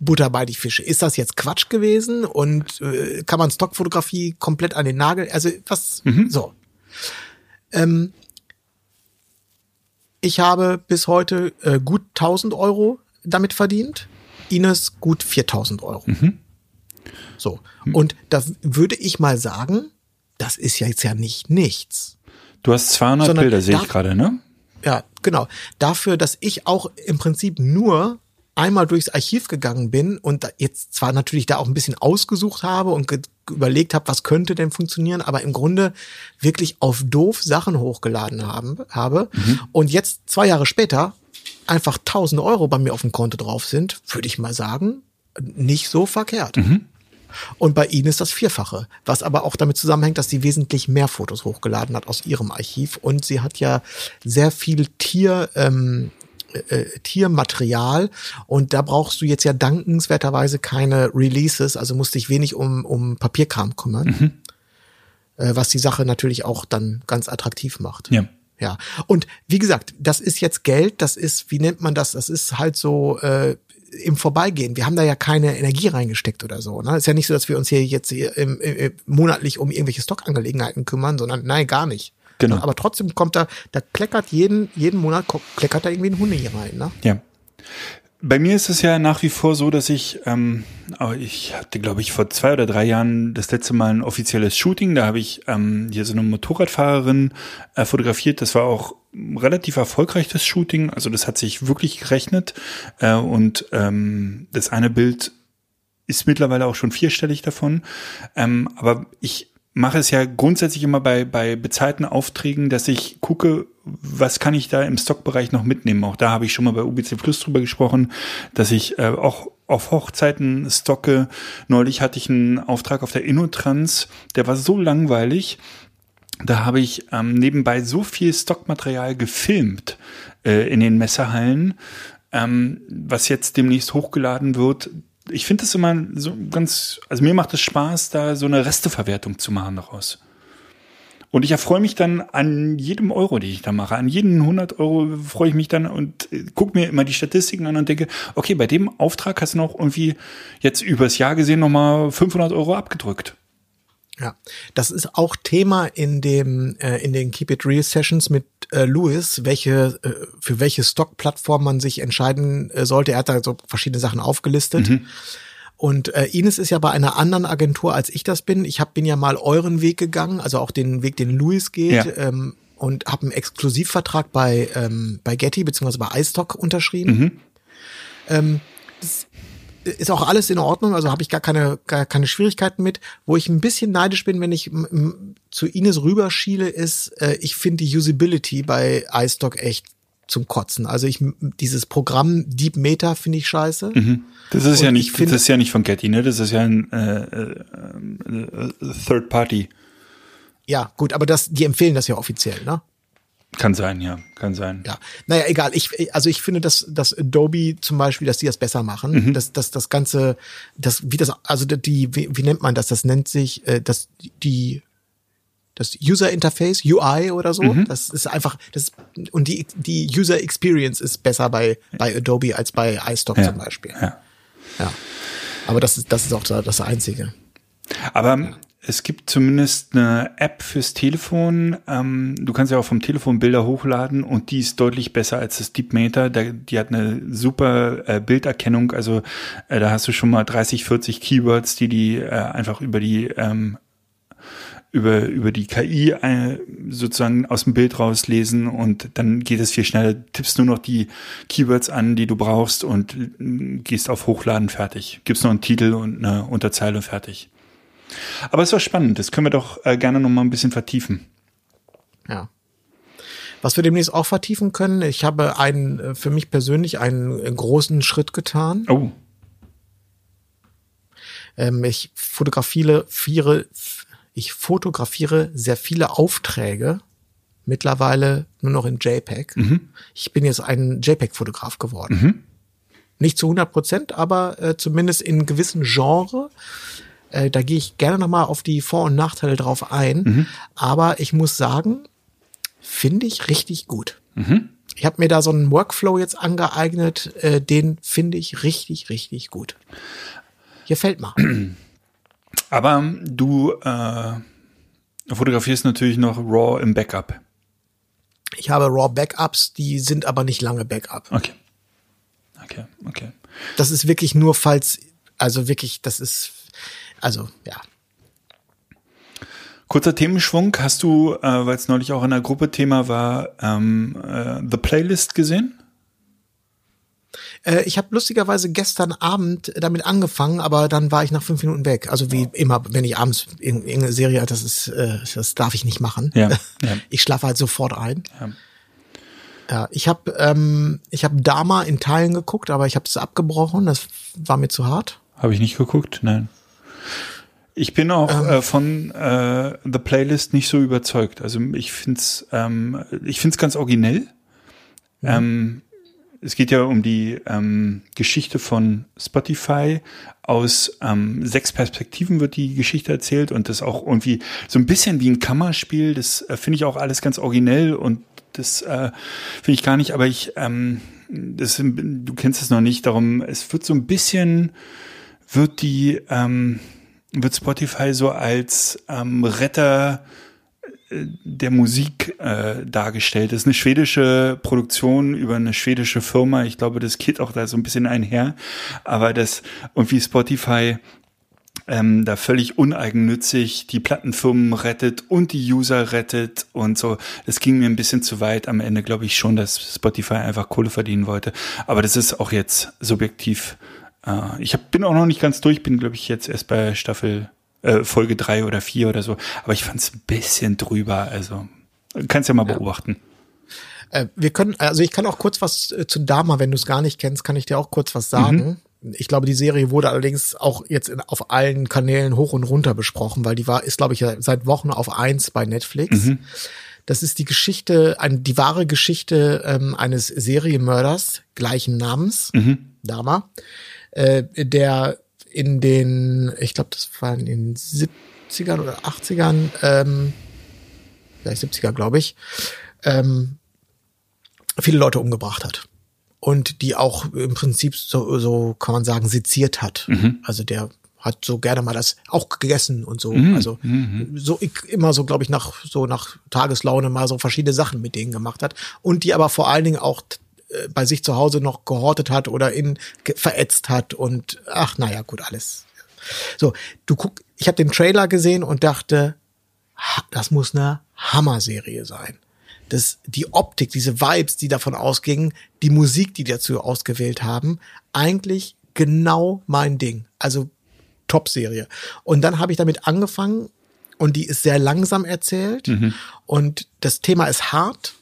Butter bei die Fische. Ist das jetzt Quatsch gewesen und äh, kann man Stockfotografie komplett an den Nagel? Also was so. Ähm, ich habe bis heute äh, gut 1000 Euro damit verdient. Ines gut 4000 Euro. So. Und da würde ich mal sagen, das ist ja jetzt ja nicht nichts. Du hast 200 Sondern Bilder, sehe ich gerade, ne? Ja, genau. Dafür, dass ich auch im Prinzip nur einmal durchs Archiv gegangen bin und jetzt zwar natürlich da auch ein bisschen ausgesucht habe und überlegt habe, was könnte denn funktionieren, aber im Grunde wirklich auf doof Sachen hochgeladen haben, habe und jetzt zwei Jahre später einfach 1000 Euro bei mir auf dem Konto drauf sind, würde ich mal sagen, nicht so verkehrt. Und bei Ihnen ist das Vierfache, was aber auch damit zusammenhängt, dass sie wesentlich mehr Fotos hochgeladen hat aus ihrem Archiv. Und sie hat ja sehr viel Tier, ähm, äh, Tiermaterial. Und da brauchst du jetzt ja dankenswerterweise keine Releases, also musst dich wenig um, um Papierkram kümmern, äh, was die Sache natürlich auch dann ganz attraktiv macht. Ja. Ja, und wie gesagt, das ist jetzt Geld, das ist, wie nennt man das? Das ist halt so äh, im Vorbeigehen. Wir haben da ja keine Energie reingesteckt oder so. Ne? Ist ja nicht so, dass wir uns hier jetzt hier im, im, monatlich um irgendwelche Stockangelegenheiten kümmern, sondern nein, gar nicht. Genau. Aber trotzdem kommt da, da kleckert jeden, jeden Monat kleckert da irgendwie ein Hunde hier rein. Ne? Ja. Bei mir ist es ja nach wie vor so, dass ich, ähm, aber ich hatte, glaube ich, vor zwei oder drei Jahren das letzte Mal ein offizielles Shooting. Da habe ich ähm, hier so eine Motorradfahrerin äh, fotografiert. Das war auch relativ erfolgreich, das Shooting. Also das hat sich wirklich gerechnet. Äh, und ähm, das eine Bild ist mittlerweile auch schon vierstellig davon. Ähm, aber ich mache es ja grundsätzlich immer bei, bei bezahlten Aufträgen, dass ich gucke, was kann ich da im Stockbereich noch mitnehmen. Auch da habe ich schon mal bei UBC Plus drüber gesprochen, dass ich äh, auch auf Hochzeiten stocke. Neulich hatte ich einen Auftrag auf der Innotrans, der war so langweilig. Da habe ich ähm, nebenbei so viel Stockmaterial gefilmt äh, in den Messerhallen, ähm, was jetzt demnächst hochgeladen wird, ich finde das immer so ganz, also mir macht es Spaß, da so eine Resteverwertung zu machen daraus. Und ich erfreue mich dann an jedem Euro, den ich da mache. An jeden 100 Euro freue ich mich dann und äh, gucke mir immer die Statistiken an und denke, okay, bei dem Auftrag hast du noch irgendwie jetzt übers Jahr gesehen nochmal 500 Euro abgedrückt. Ja, das ist auch Thema in dem äh, in den Keep It Real Sessions mit äh, Louis, welche äh, für welche Stock-Plattform man sich entscheiden äh, sollte. Er hat da so verschiedene Sachen aufgelistet. Mhm. Und äh, Ines ist ja bei einer anderen Agentur, als ich das bin. Ich hab, bin ja mal euren Weg gegangen, also auch den Weg, den Louis geht. Ja. Ähm, und habe einen Exklusivvertrag bei ähm, bei Getty beziehungsweise bei iStock unterschrieben. Mhm. Ähm, das ist auch alles in Ordnung, also habe ich gar keine, gar keine Schwierigkeiten mit. Wo ich ein bisschen neidisch bin, wenn ich zu Ines rüberschiele, ist, äh, ich finde die Usability bei iStock echt zum Kotzen. Also ich dieses Programm Deep Meta finde ich scheiße. Mhm. Das ist Und ja ich nicht, finde- das ist ja nicht von Getty, ne? Das ist ja ein äh, äh, äh, Third Party. Ja, gut, aber das, die empfehlen das ja offiziell, ne? Kann sein, ja, kann sein. Ja, naja, egal. Ich, also ich finde, dass, dass Adobe zum Beispiel, dass die das besser machen. Mhm. Dass, dass das Ganze, das, wie das, also die, wie, wie nennt man das? Das nennt sich, äh, das, die, das User Interface, UI oder so. Mhm. Das ist einfach, das und die, die User Experience ist besser bei, bei Adobe als bei iStock Ja, zum Beispiel. ja. Ja. Aber das ist, das ist auch das Einzige. Aber es gibt zumindest eine App fürs Telefon. Ähm, du kannst ja auch vom Telefon Bilder hochladen und die ist deutlich besser als das DeepMeter. Die hat eine super äh, Bilderkennung. Also äh, da hast du schon mal 30, 40 Keywords, die die äh, einfach über die ähm, über, über die KI äh, sozusagen aus dem Bild rauslesen und dann geht es viel schneller. Tippst nur noch die Keywords an, die du brauchst und äh, gehst auf Hochladen fertig. Gibst noch einen Titel und eine Unterzeile fertig. Aber es war spannend. Das können wir doch äh, gerne noch mal ein bisschen vertiefen. Ja. Was wir demnächst auch vertiefen können, ich habe einen, äh, für mich persönlich einen äh, großen Schritt getan. Oh, Ähm, ich fotografiere, viere, ich fotografiere sehr viele Aufträge mittlerweile nur noch in JPEG. Ich bin jetzt ein JPEG-Fotograf geworden. Nicht zu 100 Prozent, aber äh, zumindest in gewissen Genre. Äh, da gehe ich gerne nochmal auf die Vor- und Nachteile drauf ein. Aber ich muss sagen, finde ich richtig gut. Ich habe mir da so einen Workflow jetzt angeeignet, äh, den finde ich richtig, richtig gut. Gefällt mir. aber du äh, fotografierst natürlich noch RAW im Backup. Ich habe RAW Backups, die sind aber nicht lange Backup. Okay. Okay, okay. Das ist wirklich nur, falls, also wirklich, das ist, also ja. Kurzer Themenschwung. Hast du, äh, weil es neulich auch in der Gruppe Thema war, ähm, äh, The Playlist gesehen? Äh, ich habe lustigerweise gestern Abend damit angefangen, aber dann war ich nach fünf Minuten weg. Also wie immer, wenn ich abends irg- irgendeine Serie, das ist, äh, das darf ich nicht machen. Ja, ja. Ich schlafe halt sofort ein. Ja. Ja, ich habe ähm, ich habe Dama in Teilen geguckt, aber ich habe es abgebrochen. Das war mir zu hart. Habe ich nicht geguckt? Nein. Ich bin auch Ähm. äh, von äh, The Playlist nicht so überzeugt. Also ich find's, ähm, ich find's ganz originell. Ähm, es geht ja um die ähm, Geschichte von Spotify. Aus ähm, sechs Perspektiven wird die Geschichte erzählt und das auch irgendwie so ein bisschen wie ein Kammerspiel. Das äh, finde ich auch alles ganz originell und das äh, finde ich gar nicht. Aber ich, ähm, das, du kennst es noch nicht. Darum, es wird so ein bisschen wird die ähm, wird Spotify so als ähm, Retter äh, der Musik äh, dargestellt. Das ist eine schwedische Produktion über eine schwedische Firma. Ich glaube, das geht auch da so ein bisschen einher. Aber das irgendwie Spotify ähm, da völlig uneigennützig die Plattenfirmen rettet und die User rettet und so. Das ging mir ein bisschen zu weit. Am Ende glaube ich schon, dass Spotify einfach Kohle verdienen wollte. Aber das ist auch jetzt subjektiv. Äh, ich hab, bin auch noch nicht ganz durch, bin glaube ich jetzt erst bei Staffel äh, Folge drei oder vier oder so. Aber ich fand es ein bisschen drüber. Also kannst ja mal beobachten. Äh, wir können, also ich kann auch kurz was äh, zu Dama, wenn du es gar nicht kennst, kann ich dir auch kurz was sagen. Ich glaube, die Serie wurde allerdings auch jetzt in, auf allen Kanälen hoch und runter besprochen, weil die war, ist, glaube ich, ja seit Wochen auf eins bei Netflix. Das ist die Geschichte, eine, die wahre Geschichte ähm, eines Serienmörders gleichen Namens, Dama, äh, der in den, ich glaube, das war in den 70ern oder 80ern, ähm, vielleicht 70er, glaube ich, ähm, viele Leute umgebracht hat. Und die auch im Prinzip so, so kann man sagen, seziert hat. Also der hat so gerne mal das auch gegessen und so. Also so ich, immer so, glaube ich, nach so nach Tageslaune mal so verschiedene Sachen mit denen gemacht hat. Und die aber vor allen Dingen auch bei sich zu Hause noch gehortet hat oder in verätzt hat und ach naja, gut, alles. So, du guck, ich habe den Trailer gesehen und dachte, das muss eine Hammerserie sein. Das, die Optik, diese Vibes, die davon ausgingen, die Musik, die die dazu ausgewählt haben, eigentlich genau mein Ding. Also Top-Serie. Und dann habe ich damit angefangen und die ist sehr langsam erzählt und das Thema ist hart,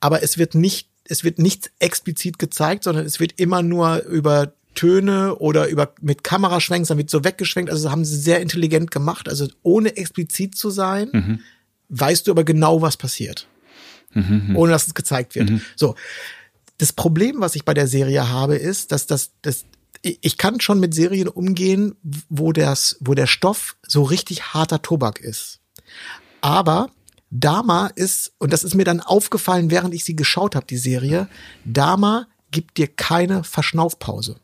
aber es wird nicht, es wird nichts explizit gezeigt, sondern es wird immer nur über Töne oder über mit Kameraschwenks, dann wird so weggeschwenkt. Also das haben sie sehr intelligent gemacht. Also ohne explizit zu sein, weißt du aber genau, was passiert. Ohne dass es gezeigt wird. So. Das Problem, was ich bei der Serie habe, ist, dass das, das, ich ich kann schon mit Serien umgehen, wo das, wo der Stoff so richtig harter Tobak ist. Aber Dama ist, und das ist mir dann aufgefallen, während ich sie geschaut habe, die Serie, Dama gibt dir keine Verschnaufpause.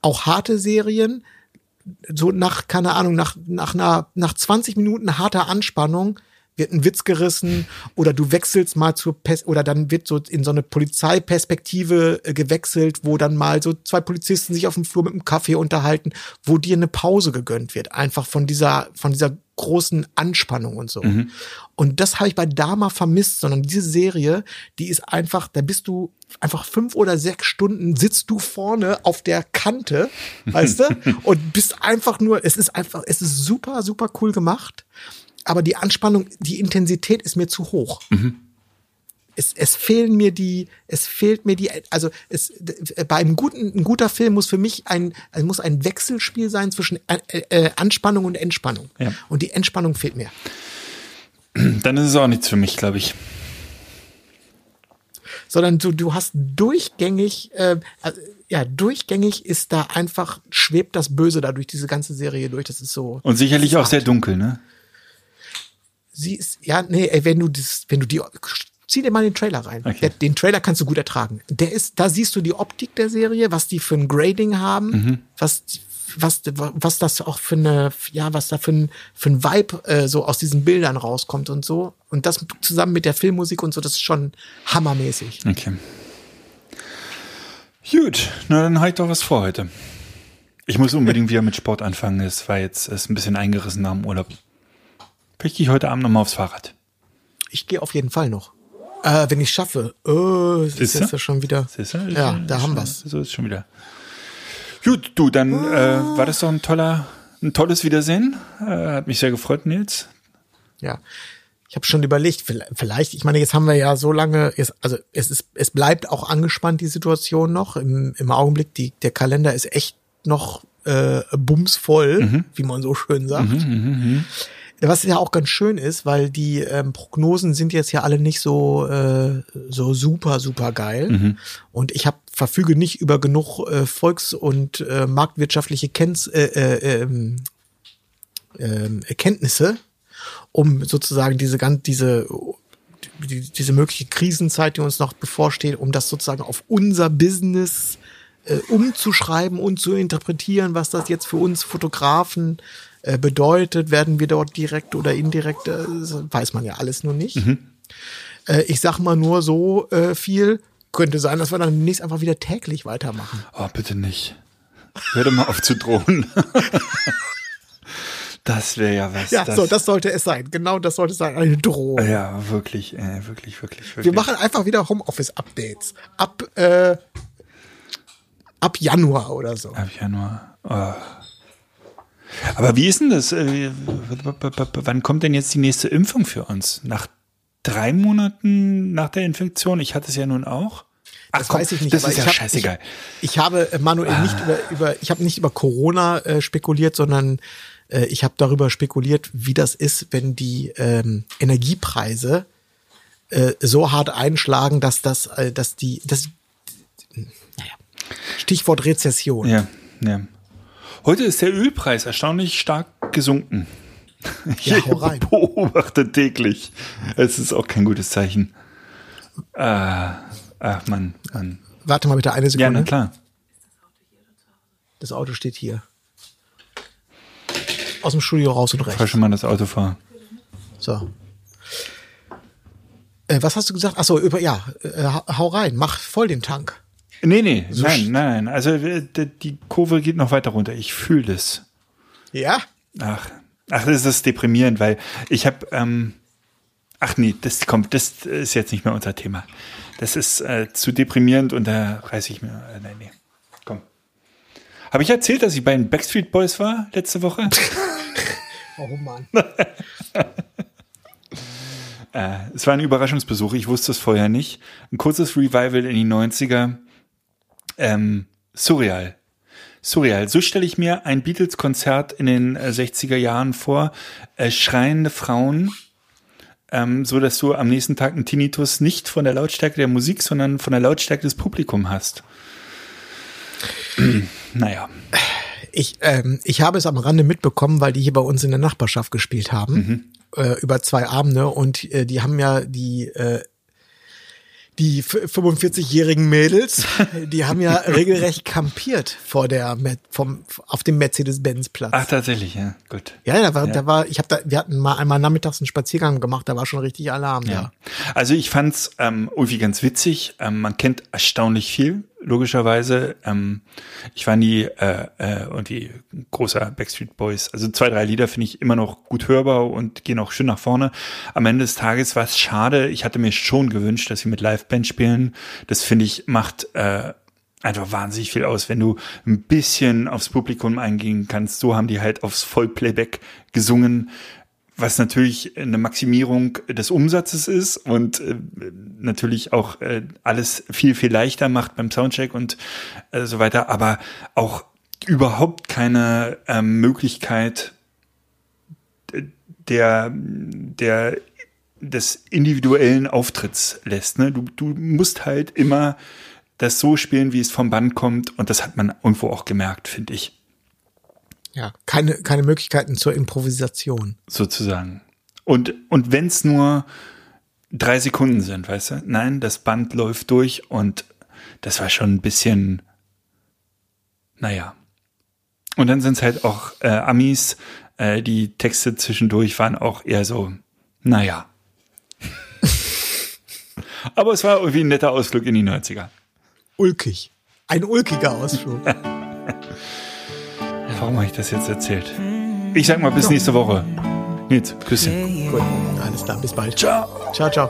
Auch harte Serien, so nach, keine Ahnung, nach, nach einer, nach 20 Minuten harter Anspannung wird ein Witz gerissen oder du wechselst mal zur Pes oder dann wird so in so eine Polizeiperspektive äh, gewechselt, wo dann mal so zwei Polizisten sich auf dem Flur mit einem Kaffee unterhalten, wo dir eine Pause gegönnt wird, einfach von dieser von dieser großen Anspannung und so. Und das habe ich bei Dama vermisst, sondern diese Serie, die ist einfach, da bist du einfach fünf oder sechs Stunden sitzt du vorne auf der Kante, weißt du, und bist einfach nur, es ist einfach, es ist super, super cool gemacht, aber die Anspannung, die Intensität ist mir zu hoch. Es, es fehlen mir die, es fehlt mir die, also es, bei einem guten, ein guter Film muss für mich ein, also muss ein Wechselspiel sein zwischen äh, äh, Anspannung und Entspannung. Ja. Und die Entspannung fehlt mir. Dann ist es auch nichts für mich, glaube ich. sondern du, du hast durchgängig, äh, ja, durchgängig ist da einfach, schwebt das Böse da durch diese ganze Serie durch. Das ist so. Und sicherlich auch sehr dunkel, ne? Sie ist, ja, nee, ey, wenn du das, wenn du die, zieh dir mal den Trailer rein. Okay. Der, den Trailer kannst du gut ertragen. Der ist, da siehst du die Optik der Serie, was die für ein Grading haben, Mhm. was, was, was das auch für eine, ja, was da für ein, für ein Vibe äh, so aus diesen Bildern rauskommt und so. Und das zusammen mit der Filmmusik und so, das ist schon hammermäßig. Okay. Gut, na dann habe ich doch was vor heute. Ich muss unbedingt wieder mit Sport anfangen. Es war jetzt ist ein bisschen eingerissen nach dem Urlaub. Vielleicht gehe ich heute Abend nochmal aufs Fahrrad. Ich gehe auf jeden Fall noch. Äh, wenn ich schaffe. Oh, das ist Siehste? jetzt ja schon wieder. Siehst du? Ja, da haben wir's. So ist schon wieder. Gut, du, dann äh, war das doch ein toller, ein tolles Wiedersehen. Äh, hat mich sehr gefreut, Nils. Ja. Ich habe schon überlegt, vielleicht- ich meine, jetzt haben wir ja so lange, jetzt, also es ist, es bleibt auch angespannt, die Situation noch. Im, im Augenblick, die, der Kalender ist echt noch äh, bumsvoll, wie man so schön sagt. Was ja auch ganz schön ist, weil die ähm, Prognosen sind jetzt ja alle nicht so äh, so super super geil. Und ich habe verfüge nicht über genug äh, volks- und äh, marktwirtschaftliche Kenz äh, äh, ähm, ähm, Erkenntnisse, um sozusagen diese ganz diese die, diese mögliche Krisenzeit, die uns noch bevorsteht, um das sozusagen auf unser Business äh, umzuschreiben und zu interpretieren, was das jetzt für uns Fotografen äh, bedeutet, werden wir dort direkt oder indirekt, äh, das weiß man ja alles nur nicht. Äh, ich sag mal nur so äh, viel, könnte sein, dass wir dann demnächst einfach wieder täglich weitermachen. Oh, bitte nicht. Hör doch mal auf zu drohen. das wäre ja was. Ja, so, das sollte es sein. Genau das sollte es sein. Eine Drohung. Ja, wirklich, äh, wirklich, wirklich, wirklich. Wir machen einfach wieder Homeoffice-Updates. Ab, äh, ab Januar oder so. Ab Januar. Oh. Aber wie ist denn das? Äh, Wann kommt denn jetzt die nächste Impfung für uns? Nach drei Monaten nach der Infektion? Ich hatte es ja nun auch. Ach, Das komm, weiß ich nicht. Das ist ja hab, scheißegal. Ich, ich habe äh, Manuel nicht über, über ich habe nicht über Corona äh, spekuliert, sondern äh, ich habe darüber spekuliert, wie das ist, wenn die ähm, Energiepreise äh, so hart einschlagen, dass das, äh, dass die, das, naja, Stichwort Rezession. Ja, ja. Heute ist der Ölpreis erstaunlich stark gesunken. Ja, Ich hau rein. beobachte täglich. Es ist auch kein gutes Zeichen. Ah, ach Mann, Mann. Warte mal bitte eine Ja, Sekunde. na klar. Das Auto steht hier. Aus dem Studio raus und Fahr rechts. schon mal das Auto vor. So. Äh, was hast du gesagt? Achso, über, ja, äh, hau rein, mach voll den Tank. Nee, nee, So nein, sch- nein. Also äh, die die Kurve geht noch weiter runter. Ich fühle das. Ja? Ach, ach, das ist deprimierend, weil ich habe, ähm, ach nee, das kommt, das ist jetzt nicht mehr unser Thema. Das ist äh, zu deprimierend und da reiße ich mir, äh, nein, nee, komm. Habe ich erzählt, dass ich bei den Backstreet Boys war letzte Woche? Oh Mann. äh, es war ein Überraschungsbesuch, ich wusste es vorher nicht. Ein kurzes Revival in die 90er. Ähm, surreal. Surreal. So stelle ich mir ein Beatles-Konzert in den äh, 60er Jahren vor. Äh, schreiende Frauen, ähm, so dass du am nächsten Tag einen Tinnitus nicht von der Lautstärke der Musik, sondern von der Lautstärke des Publikums hast. naja. Ich, ähm, ich habe es am Rande mitbekommen, weil die hier bei uns in der Nachbarschaft gespielt haben. Mhm. Äh, über zwei Abende und äh, die haben ja die äh, die f- 45-jährigen Mädels, die haben ja regelrecht kampiert vor der vom auf dem Mercedes-Benz-Platz. Ach, tatsächlich, ja, gut. Ja, da war, da war, ich habe da, wir hatten mal einmal nachmittags einen Spaziergang gemacht, da war schon richtig Alarm, ja. Ja. Also ich fand's ähm, irgendwie ganz witzig. Ähm, man kennt erstaunlich viel, logischerweise. Ähm, ich war nie äh, äh, irgendwie großer Backstreet Boys. Also zwei, drei Lieder finde ich immer noch gut hörbar und gehen auch schön nach vorne. Am Ende des Tages war es schade. Ich hatte mir schon gewünscht, dass sie mit Liveband spielen. Das finde ich macht äh, einfach wahnsinnig viel aus, wenn du ein bisschen aufs Publikum eingehen kannst. So haben die halt aufs Vollplayback gesungen was natürlich eine Maximierung des Umsatzes ist und äh, natürlich auch äh, alles viel, viel leichter macht beim Soundcheck und äh, so weiter, aber auch überhaupt keine ähm, Möglichkeit der, der des individuellen Auftritts lässt. Ne? Du, du musst halt immer das so spielen, wie es vom Band kommt und das hat man irgendwo auch gemerkt, finde ich. Ja, keine, keine Möglichkeiten zur Improvisation. sozusagen. Und, und wenn es nur drei Sekunden sind, weißt du? Nein, das Band läuft durch und das war schon ein bisschen, naja. Und dann sind es halt auch äh, Amis, äh, die Texte zwischendurch waren auch eher so, naja. Aber es war irgendwie ein netter Ausflug in die 90er. Ulkig. Ein ulkiger Ausflug. Warum habe ich das jetzt erzählt? Ich sag mal bis nächste Woche. Nils, Küsschen. Gut, alles klar, bis bald. Ciao. Ciao, ciao.